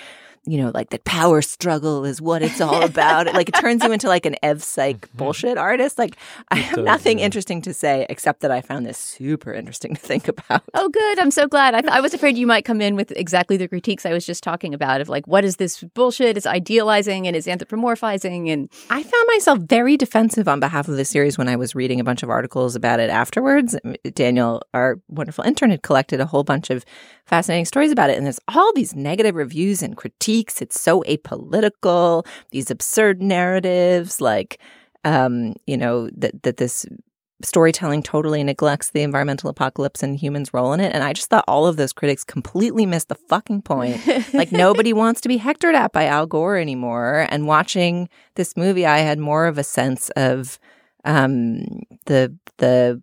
[SPEAKER 4] you know, like the power struggle is what it's all about. like it turns you into like an Ev Psych mm-hmm. bullshit artist. Like I have
[SPEAKER 3] does,
[SPEAKER 4] nothing
[SPEAKER 3] yeah.
[SPEAKER 4] interesting to say except that I found this super interesting to think about.
[SPEAKER 10] Oh, good. I'm so glad. I, th- I was afraid you might come in with exactly the critiques I was just talking about of like, what is this bullshit? It's idealizing and it's anthropomorphizing. And
[SPEAKER 4] I found myself very defensive on behalf of the series when I was reading a bunch of articles about it afterwards. Daniel, our wonderful intern, had collected a whole bunch of fascinating stories about it. And there's all these negative reviews and critiques. It's so apolitical, these absurd narratives, like, um, you know, that, that this storytelling totally neglects the environmental apocalypse and humans' role in it. And I just thought all of those critics completely missed the fucking point. like [LAUGHS] nobody wants to be hectored at by Al Gore anymore. And watching this movie, I had more of a sense of um, the the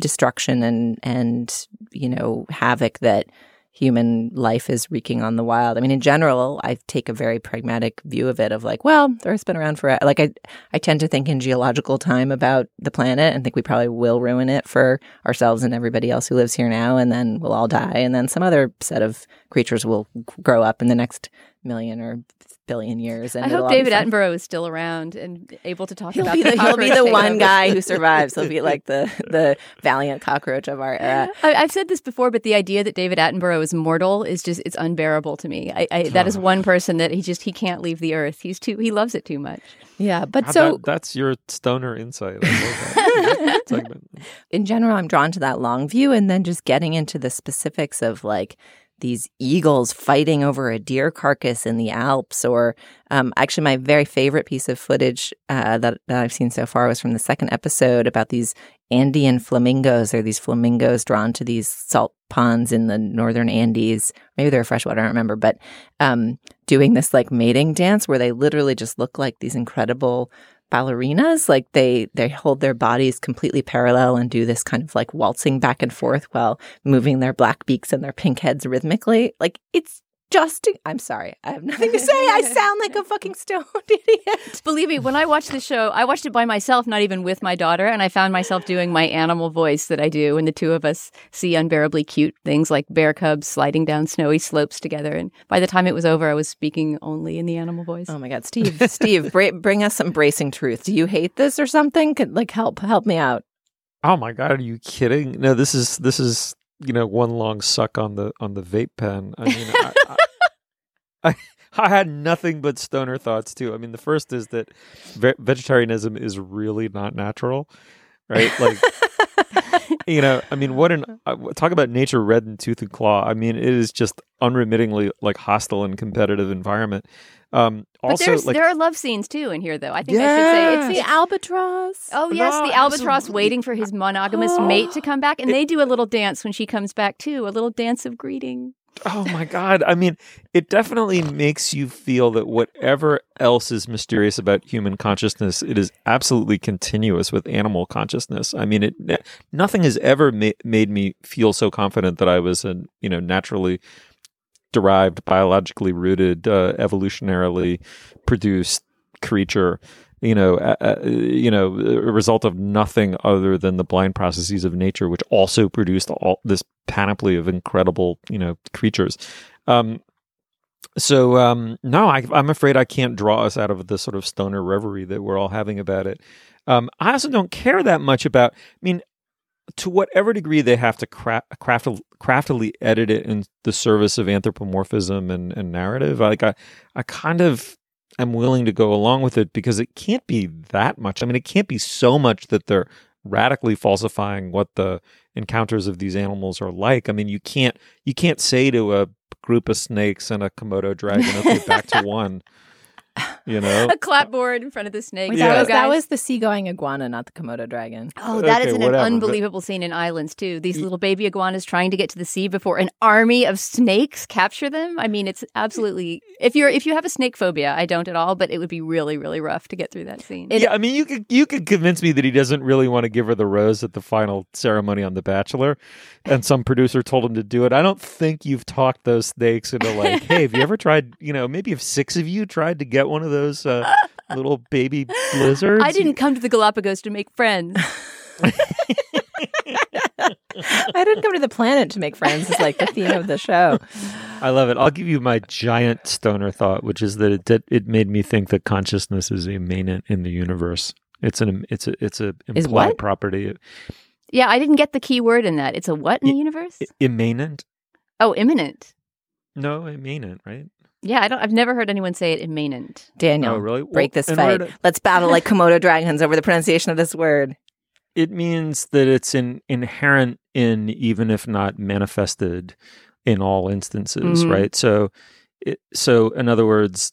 [SPEAKER 4] destruction and and you know havoc that human life is wreaking on the wild. I mean, in general, I take a very pragmatic view of it of like, well, Earth's been around for like I I tend to think in geological time about the planet and think we probably will ruin it for ourselves and everybody else who lives here now and then we'll all die and then some other set of creatures will grow up in the next million or billion years and
[SPEAKER 10] I hope David. Attenborough is still around and able to talk
[SPEAKER 4] He'll
[SPEAKER 10] about
[SPEAKER 4] be
[SPEAKER 10] the
[SPEAKER 4] the, he'll be the one guy who [LAUGHS] survives. He'll be [LAUGHS] like the the valiant cockroach of our era.
[SPEAKER 10] I, I've said this before, but the idea that David Attenborough is mortal is just it's unbearable to me. I, I, that is one person that he just he can't leave the earth. He's too he loves it too much.
[SPEAKER 4] Yeah, but
[SPEAKER 3] How
[SPEAKER 4] so
[SPEAKER 3] that- that's your stoner insight. I love that. [LAUGHS] segment.
[SPEAKER 4] in general, I'm drawn to that long view, and then just getting into the specifics of like these eagles fighting over a deer carcass in the Alps. Or um, actually, my very favorite piece of footage uh, that, that I've seen so far was from the second episode about these Andean flamingos. They're these flamingos drawn to these salt ponds in the northern Andes. Maybe they're freshwater, I don't remember, but um, doing this like mating dance where they literally just look like these incredible ballerinas like they they hold their bodies completely parallel and do this kind of like waltzing back and forth while moving their black beaks and their pink heads rhythmically. Like it's just I'm sorry. I have nothing to say. I sound like a fucking stoned [LAUGHS] idiot.
[SPEAKER 10] Believe me, when I watched the show, I watched it by myself, not even with my daughter, and I found myself doing my animal voice that I do when the two of us see unbearably cute things like bear cubs sliding down snowy slopes together. And by the time it was over, I was speaking only in the animal voice.
[SPEAKER 4] Oh my god, Steve, Steve, br- bring us some bracing truth. Do you hate this or something? Could like help help me out.
[SPEAKER 3] Oh my god, are you kidding? No, this is this is you know one long suck on the on the vape pen. I mean, I, [LAUGHS] I, I, I had nothing but stoner thoughts too. I mean, the first is that ve- vegetarianism is really not natural, right? Like, [LAUGHS] you know, I mean, what an uh, talk about nature red in tooth and claw. I mean, it is just unremittingly like hostile and competitive environment. Um,
[SPEAKER 10] But
[SPEAKER 3] also,
[SPEAKER 10] there's,
[SPEAKER 3] like,
[SPEAKER 10] there are love scenes too in here, though. I think I should say it's
[SPEAKER 4] the albatross.
[SPEAKER 10] Oh yes,
[SPEAKER 3] No,
[SPEAKER 10] the albatross
[SPEAKER 3] absolutely.
[SPEAKER 10] waiting for his monogamous [GASPS] mate to come back, and they do a little dance when she comes back too, a little dance of greeting.
[SPEAKER 3] Oh my god! I mean, it definitely makes you feel that whatever else is mysterious about human consciousness, it is absolutely continuous with animal consciousness. I mean, it nothing has ever ma- made me feel so confident that I was a you know naturally derived, biologically rooted, uh, evolutionarily produced creature. You know, uh, you know, a result of nothing other than the blind processes of nature, which also produced all this panoply of incredible, you know, creatures. Um, so um, no, I, I'm afraid I can't draw us out of the sort of stoner reverie that we're all having about it. Um, I also don't care that much about. I mean, to whatever degree they have to craft, craft craftily edit it in the service of anthropomorphism and, and narrative, like I, I kind of am willing to go along with it because it can't be that much. I mean, it can't be so much that they're radically falsifying what the encounters of these animals are like. I mean, you can't you can't say to a group of snakes and a Komodo dragon, okay, back to [LAUGHS] one. You know, [LAUGHS]
[SPEAKER 10] A clapboard in front of the snake.
[SPEAKER 4] Wait,
[SPEAKER 3] Yeah.
[SPEAKER 4] that, was, that
[SPEAKER 10] guys.
[SPEAKER 4] was the seagoing iguana, not the Komodo dragon.
[SPEAKER 10] Oh, that is
[SPEAKER 3] Okay,
[SPEAKER 10] an
[SPEAKER 3] whatever, but-
[SPEAKER 10] unbelievable scene in Islands too. These little baby iguanas trying to get to the sea before an army of snakes capture them. I mean, it's absolutely if you're if you have a snake phobia, I don't at all, but it would be really really rough to get through that scene.
[SPEAKER 3] yeah, I mean, you could you could convince me that he doesn't really want to give her the rose at the final ceremony on The Bachelor, and some producer told him to do it. I don't think you've talked those snakes into like, [LAUGHS] hey, have you ever tried? You know, maybe if six of you tried to get one of those uh, [LAUGHS] little baby blizzards.
[SPEAKER 10] I didn't come to the Galapagos to make friends. [LAUGHS]
[SPEAKER 4] I didn't come to the planet to make friends. Is like the theme of the show.
[SPEAKER 3] I love it. I'll give you my giant stoner thought, which is that it that it made me think that consciousness is immanent in the universe. It's an it's a it's a
[SPEAKER 10] Is
[SPEAKER 3] implied
[SPEAKER 10] what?
[SPEAKER 3] property.
[SPEAKER 10] yeah, I didn't get the key word in that. It's a what in the universe?
[SPEAKER 3] Immanent?
[SPEAKER 10] Oh, imminent.
[SPEAKER 3] No, immanent, right?
[SPEAKER 10] Yeah, I don't. I've never heard anyone say it in immanent.
[SPEAKER 4] Daniel,
[SPEAKER 3] Oh, really?
[SPEAKER 4] break
[SPEAKER 3] Well,
[SPEAKER 4] this fight.
[SPEAKER 3] order to-
[SPEAKER 4] Let's battle like [LAUGHS] Komodo dragons over the pronunciation of this word.
[SPEAKER 3] It means that it's in, inherent in, even if not manifested in all instances,
[SPEAKER 10] Mhm.
[SPEAKER 3] right? So, it, so in other words,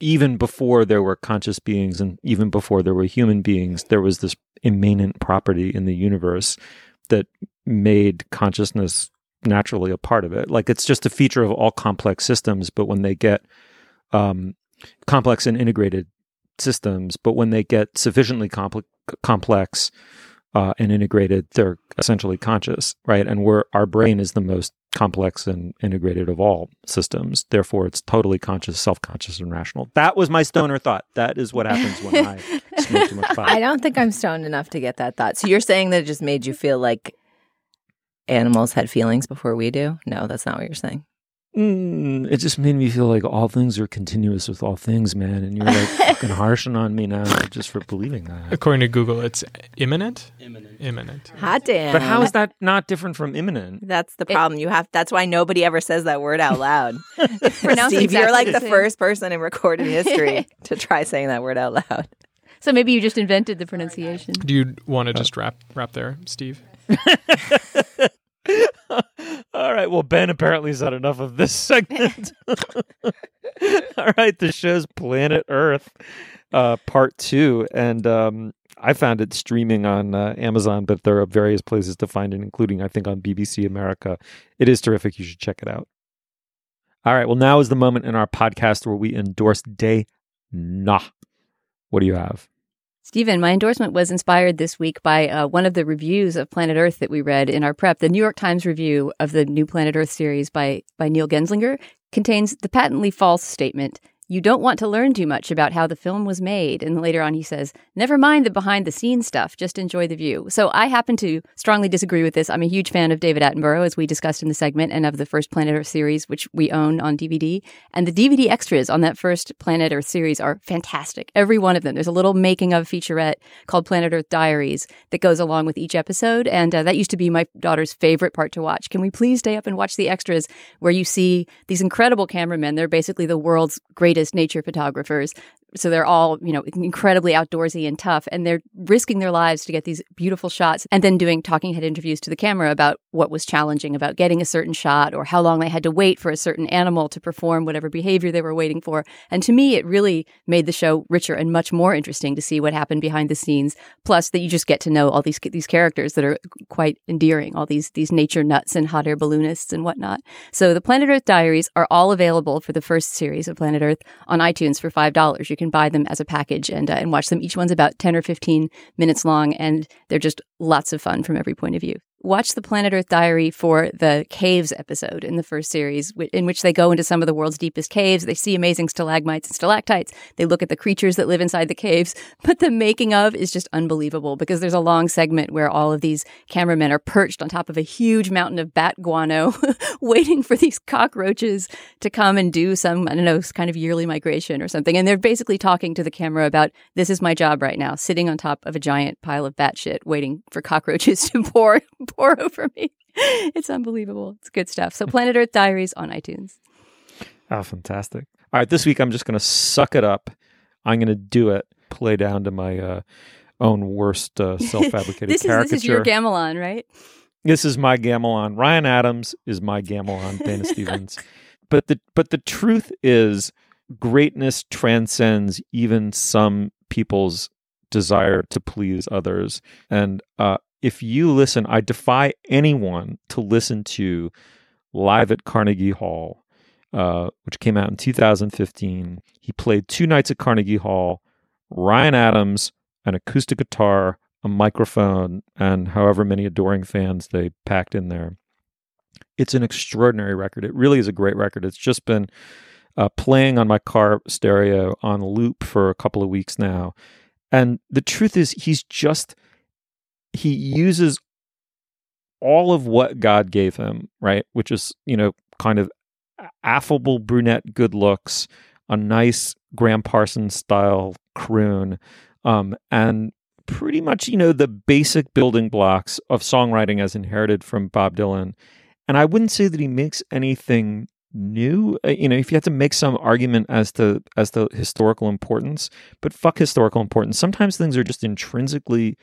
[SPEAKER 3] even before there were conscious beings and even before there were human beings, there was this immanent property in the universe that made consciousness naturally a part of it. Like it's just a feature of all complex systems, but when they get um, complex and integrated systems, but when they get sufficiently compl- complex uh, and integrated, they're essentially conscious, right? And we're our brain is the most complex and integrated of all systems. Therefore, it's totally conscious, self-conscious, and rational. That was my stoner thought. That is what happens when I smoke too much [LAUGHS] pot.
[SPEAKER 4] I don't think I'm stoned enough to get that thought. So you're saying that it just made you feel like animals had feelings before we do? No, that's not what you're saying.
[SPEAKER 3] Mm, it just made me feel like all things are continuous with all things, man. And you're like fucking [LAUGHS] harshing on me now just for believing that.
[SPEAKER 13] According to Google, it's imminent. Imminent. Imminent.
[SPEAKER 4] Hot damn.
[SPEAKER 3] But how is that not different from imminent?
[SPEAKER 4] That's the problem. you have. That's why nobody ever says that word out loud. [LAUGHS]
[SPEAKER 10] Pronounced [LAUGHS]
[SPEAKER 4] Steve, you're like
[SPEAKER 10] the
[SPEAKER 4] the
[SPEAKER 10] same.
[SPEAKER 4] first person in recorded history to try saying that word out loud.
[SPEAKER 10] So maybe you just invented the pronunciation.
[SPEAKER 13] Do you want to just wrap wrap there, Steve? [LAUGHS]
[SPEAKER 3] All right. Well, Ben apparently said enough of this segment. [LAUGHS] [LAUGHS] All right. The show's Planet Earth, uh, part two. And um, I found it streaming on uh, Amazon, but there are various places to find it, including, I think, on BBC America. It is terrific. You should check it out. All right. Well, now is the moment in our podcast where we endorse Day Nah. What do you have?
[SPEAKER 10] Stephen, my endorsement was inspired this week by uh, one of the reviews of Planet Earth that we read in our prep. The New York Times review of the new Planet Earth series by, by Neil Genzlinger contains the patently false statement you don't want to learn too much about how the film was made. And later on, he says, never mind the behind the scenes stuff, just enjoy the view. So I happen to strongly disagree with this. I'm a huge fan of David Attenborough, as we discussed in the segment, and of the first Planet Earth series, which we own on DVD. And the DVD extras on that first Planet Earth series are fantastic. Every one of them. There's a little making of featurette called Planet Earth Diaries that goes along with each episode. And uh, that used to be my daughter's favorite part to watch. Can we please stay up and watch the extras where you see these incredible cameramen? They're basically the world's greatest nature photographers. So they're all, you know, incredibly outdoorsy and tough, and they're risking their lives to get these beautiful shots and then doing talking head interviews to the camera about what was challenging about getting a certain shot or how long they had to wait for a certain animal to perform whatever behavior they were waiting for. And to me, it really made the show richer and much more interesting to see what happened behind the scenes. Plus, that you just get to know all these these characters that are quite endearing, all these these nature nuts and hot air balloonists and whatnot. So the Planet Earth Diaries are all available for the first series of Planet Earth on iTunes for five dollars. You can buy them as a package and uh, and watch them. Each one's about ten or fifteen minutes long, and they're just lots of fun from every point of view. Watch the Planet Earth Diary for the caves episode in the first series, in which they go into some of the world's deepest caves. They see amazing stalagmites and stalactites. They look at the creatures that live inside the caves. [LAUGHS] But the making of is just unbelievable because there's a long segment where all of these cameramen are perched on top of a huge mountain of bat guano, [LAUGHS] waiting for these cockroaches to come and do some, I don't know, kind of yearly migration or something. And they're basically talking to the camera about this is my job right now, sitting on top of a giant pile of bat shit, waiting for cockroaches [LAUGHS] to pour [LAUGHS] pour over me. It's unbelievable. It's good stuff. So Planet Earth Diaries on iTunes.
[SPEAKER 3] Oh, fantastic. All right, this week I'm just going to suck it up. I'm going to do it, play down to my uh, own worst uh, [LAUGHS] self-fabricated
[SPEAKER 10] this
[SPEAKER 3] caricature.
[SPEAKER 10] Is, this is your Gamelan, right?
[SPEAKER 3] This is my gamelon. Ryan Adams is my gamelon, Dana [LAUGHS] Stevens. But the but the truth is greatness transcends even some people's desire to please others. And uh, if you listen, I defy anyone to listen to Live at Carnegie Hall, uh, which came out in 2015. He played two nights at Carnegie Hall, Ryan Adams, an acoustic guitar, a microphone, and however many adoring fans they packed in there. It's an extraordinary record. It really is a great record. It's just been uh, playing on my car stereo on loop for a couple of weeks now. And the truth is, he's just he uses all of what God gave him, right? Which is, you know, kind of affable brunette good looks, a nice Gram Parsons style croon, um, and pretty much, you know, the basic building blocks of songwriting as inherited from Bob Dylan. And I wouldn't say that he makes anything new uh, you know if you have to make some argument as to as to historical importance but fuck historical importance sometimes things are just intrinsically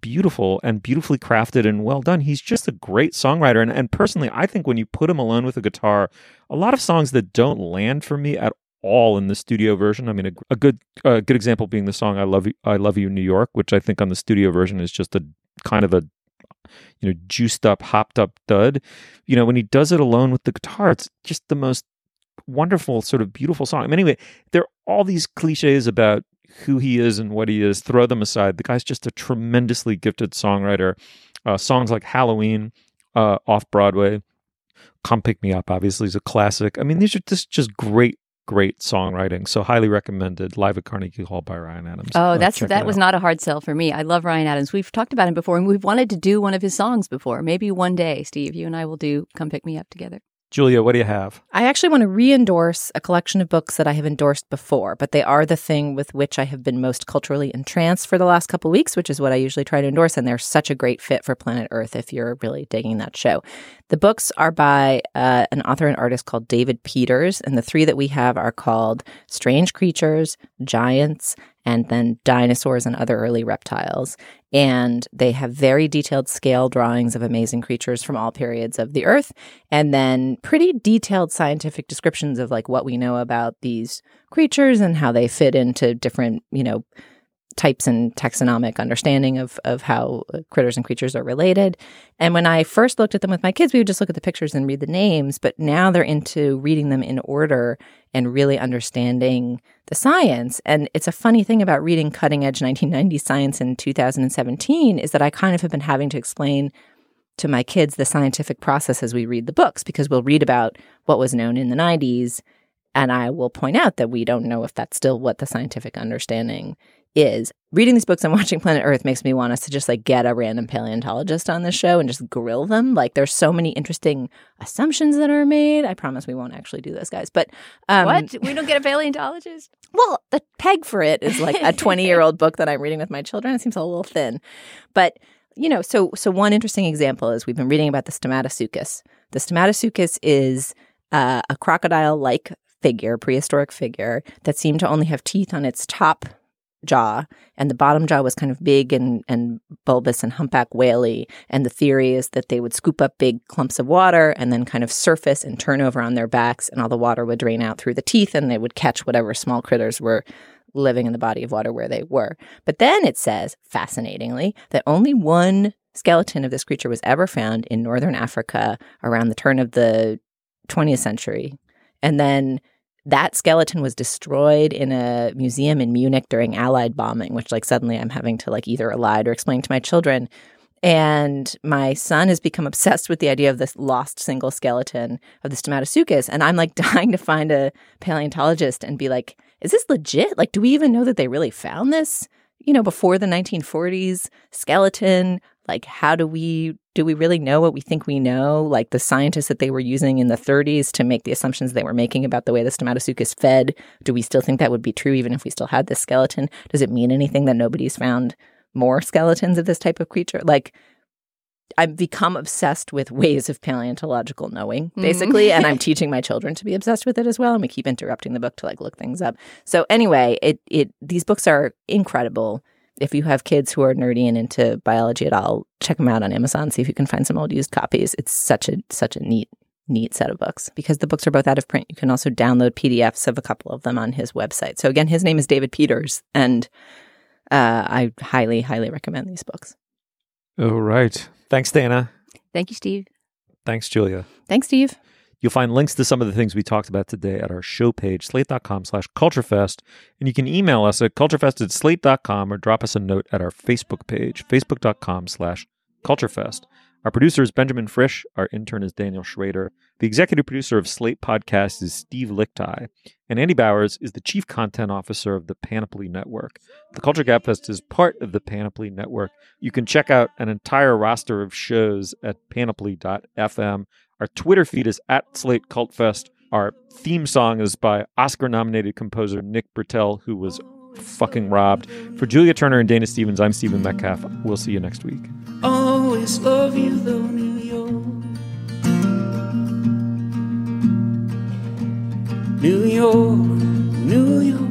[SPEAKER 3] beautiful and beautifully crafted and well done. He's just a great songwriter. And, and personally, I think when you put him alone with a guitar, a lot of songs that don't land for me at all in the studio version. I mean, a, a good a good example being the song "I Love You, I Love You, New York," which I think on the studio version is just a kind of a you know juiced up, hopped up dud. You know, when he does it alone with the guitar, it's just the most wonderful, sort of beautiful song. I mean, anyway, there are all these cliches about who he is and what he is, throw them aside. The guy's just a tremendously gifted songwriter. Uh, songs like Halloween, uh, off Broadway, Come Pick Me Up, obviously, is a classic. I mean, these are just, just great, great songwriting. So highly recommended. Live at Carnegie Hall by Ryan Adams.
[SPEAKER 10] Oh, uh, that's that was not a hard sell for me. I love Ryan Adams. We've talked about him before, and we've wanted to do one of his songs before. Maybe one day, Steve, you and I will do Come Pick Me Up together.
[SPEAKER 3] Julia, what do you have?
[SPEAKER 9] I actually want to re endorse a collection of books that I have endorsed before, but they are the thing with which I have been most culturally entranced for the last couple weeks, which is what I usually try to endorse. And they're such a great fit for Planet Earth if you're really digging that show. The books are by uh, an author and artist called David Peters, and the three that we have are called Strange Creatures, Giants,
[SPEAKER 4] and then dinosaurs and other early reptiles. And they have very detailed scale drawings of amazing creatures from all periods of the earth, and then pretty detailed scientific descriptions of like what we know about these creatures and how they fit into different, you know, types and taxonomic understanding of of how critters and creatures are related. And when I first looked at them with my kids, we would just look at the pictures and read the names, but now they're into reading them in order and really understanding the science. And it's a funny thing about reading cutting edge [LAUGHS] 1990s science in 2017 is that I kind of have been having to explain to my kids the scientific process as we read the books because we'll read about what was known in the 90s and I will point out that we don't know if that's still what the scientific understanding is. Reading these books and [LAUGHS] watching Planet Earth makes me want us to just like get a random paleontologist on this show and just grill them. Like there's so many interesting assumptions that are made. I promise we won't actually do this, guys. But um,
[SPEAKER 10] what? We don't get a paleontologist? [LAUGHS]
[SPEAKER 4] Well, the peg for it is like a [LAUGHS] 20 year old book that I'm reading with my children. It seems a little thin. But you know, so so one interesting example is we've been reading about the Stomatosuchus. The Stomatosuchus is uh, a crocodile-like figure, prehistoric figure that seemed to only have teeth on its top jaw, and the bottom jaw was kind of big and, and bulbous and humpback whaley. And the theory is that they would scoop up big clumps of water and then kind of surface and turn over on their backs, and all the water would drain out through the teeth, and they would catch whatever small critters were living in the body of water where they were. But then it says, fascinatingly, that only one skeleton of this creature was ever found in northern Africa around the turn of the 20th century. And then that skeleton was destroyed in a museum in Munich during Allied bombing, which like suddenly I'm having to like either elide or explain to my children. And my son has become [LAUGHS] obsessed with the idea of this lost single skeleton of the Stomatosuchus. And I'm like [LAUGHS] dying to find a paleontologist and be like, is this legit? Like, do we even know that they really found this? You know, before the 1940s skeleton, like, how do we do we really know what we think we know? Like the scientists that they were using in the 30s to make the assumptions they were making about the way the Stomatosuchus fed, do we still think that would be true even if we still had this skeleton? Does it mean anything that nobody's found more skeletons of this type of creature? Like, I've become obsessed with ways of paleontological knowing,
[SPEAKER 10] Mm-hmm.
[SPEAKER 4] basically,
[SPEAKER 5] Mhm.
[SPEAKER 4] and I'm [LAUGHS] teaching my children to be obsessed with it as well. And we keep interrupting the book to like look things up. So anyway, it it these books are incredible. If you have kids who are nerdy and into biology at all, check them out on Amazon. See if you can find some old used copies. It's such a such a neat neat set of books because the books are both out of print. You can also download PDFs of a couple of them on his website. So again, his name is David Peters, and uh, I highly highly recommend these books.
[SPEAKER 3] All right. Thanks, Dana.
[SPEAKER 10] Thank you, Steve.
[SPEAKER 3] Thanks, Julia.
[SPEAKER 4] Thanks, Steve.
[SPEAKER 3] You'll find links to some of the things we talked about today at our show page, slate.com slash culturefest. And you can email us at culturefest at slate.com or drop us a note at our Facebook page, facebook.com slash culturefest. Our producer is Benjamin Frisch. Our intern is Daniel Schrader. The executive producer of Slate Podcast is Steve Lickteig. And Andy Bowers is the chief content officer of the Panoply Network. The Culture Gabfest is part of the Panoply Network. You can check out an entire roster of shows at panoply.fm. Our Twitter feed is at Slate Cult Fest. Our theme song is by Oscar nominated composer Nick Britell, who was fucking robbed. For Julia Turner and Dana Stevens, I'm Stephen Metcalf. We'll see you next week.
[SPEAKER 6] Always love you though, New York. New York, New York.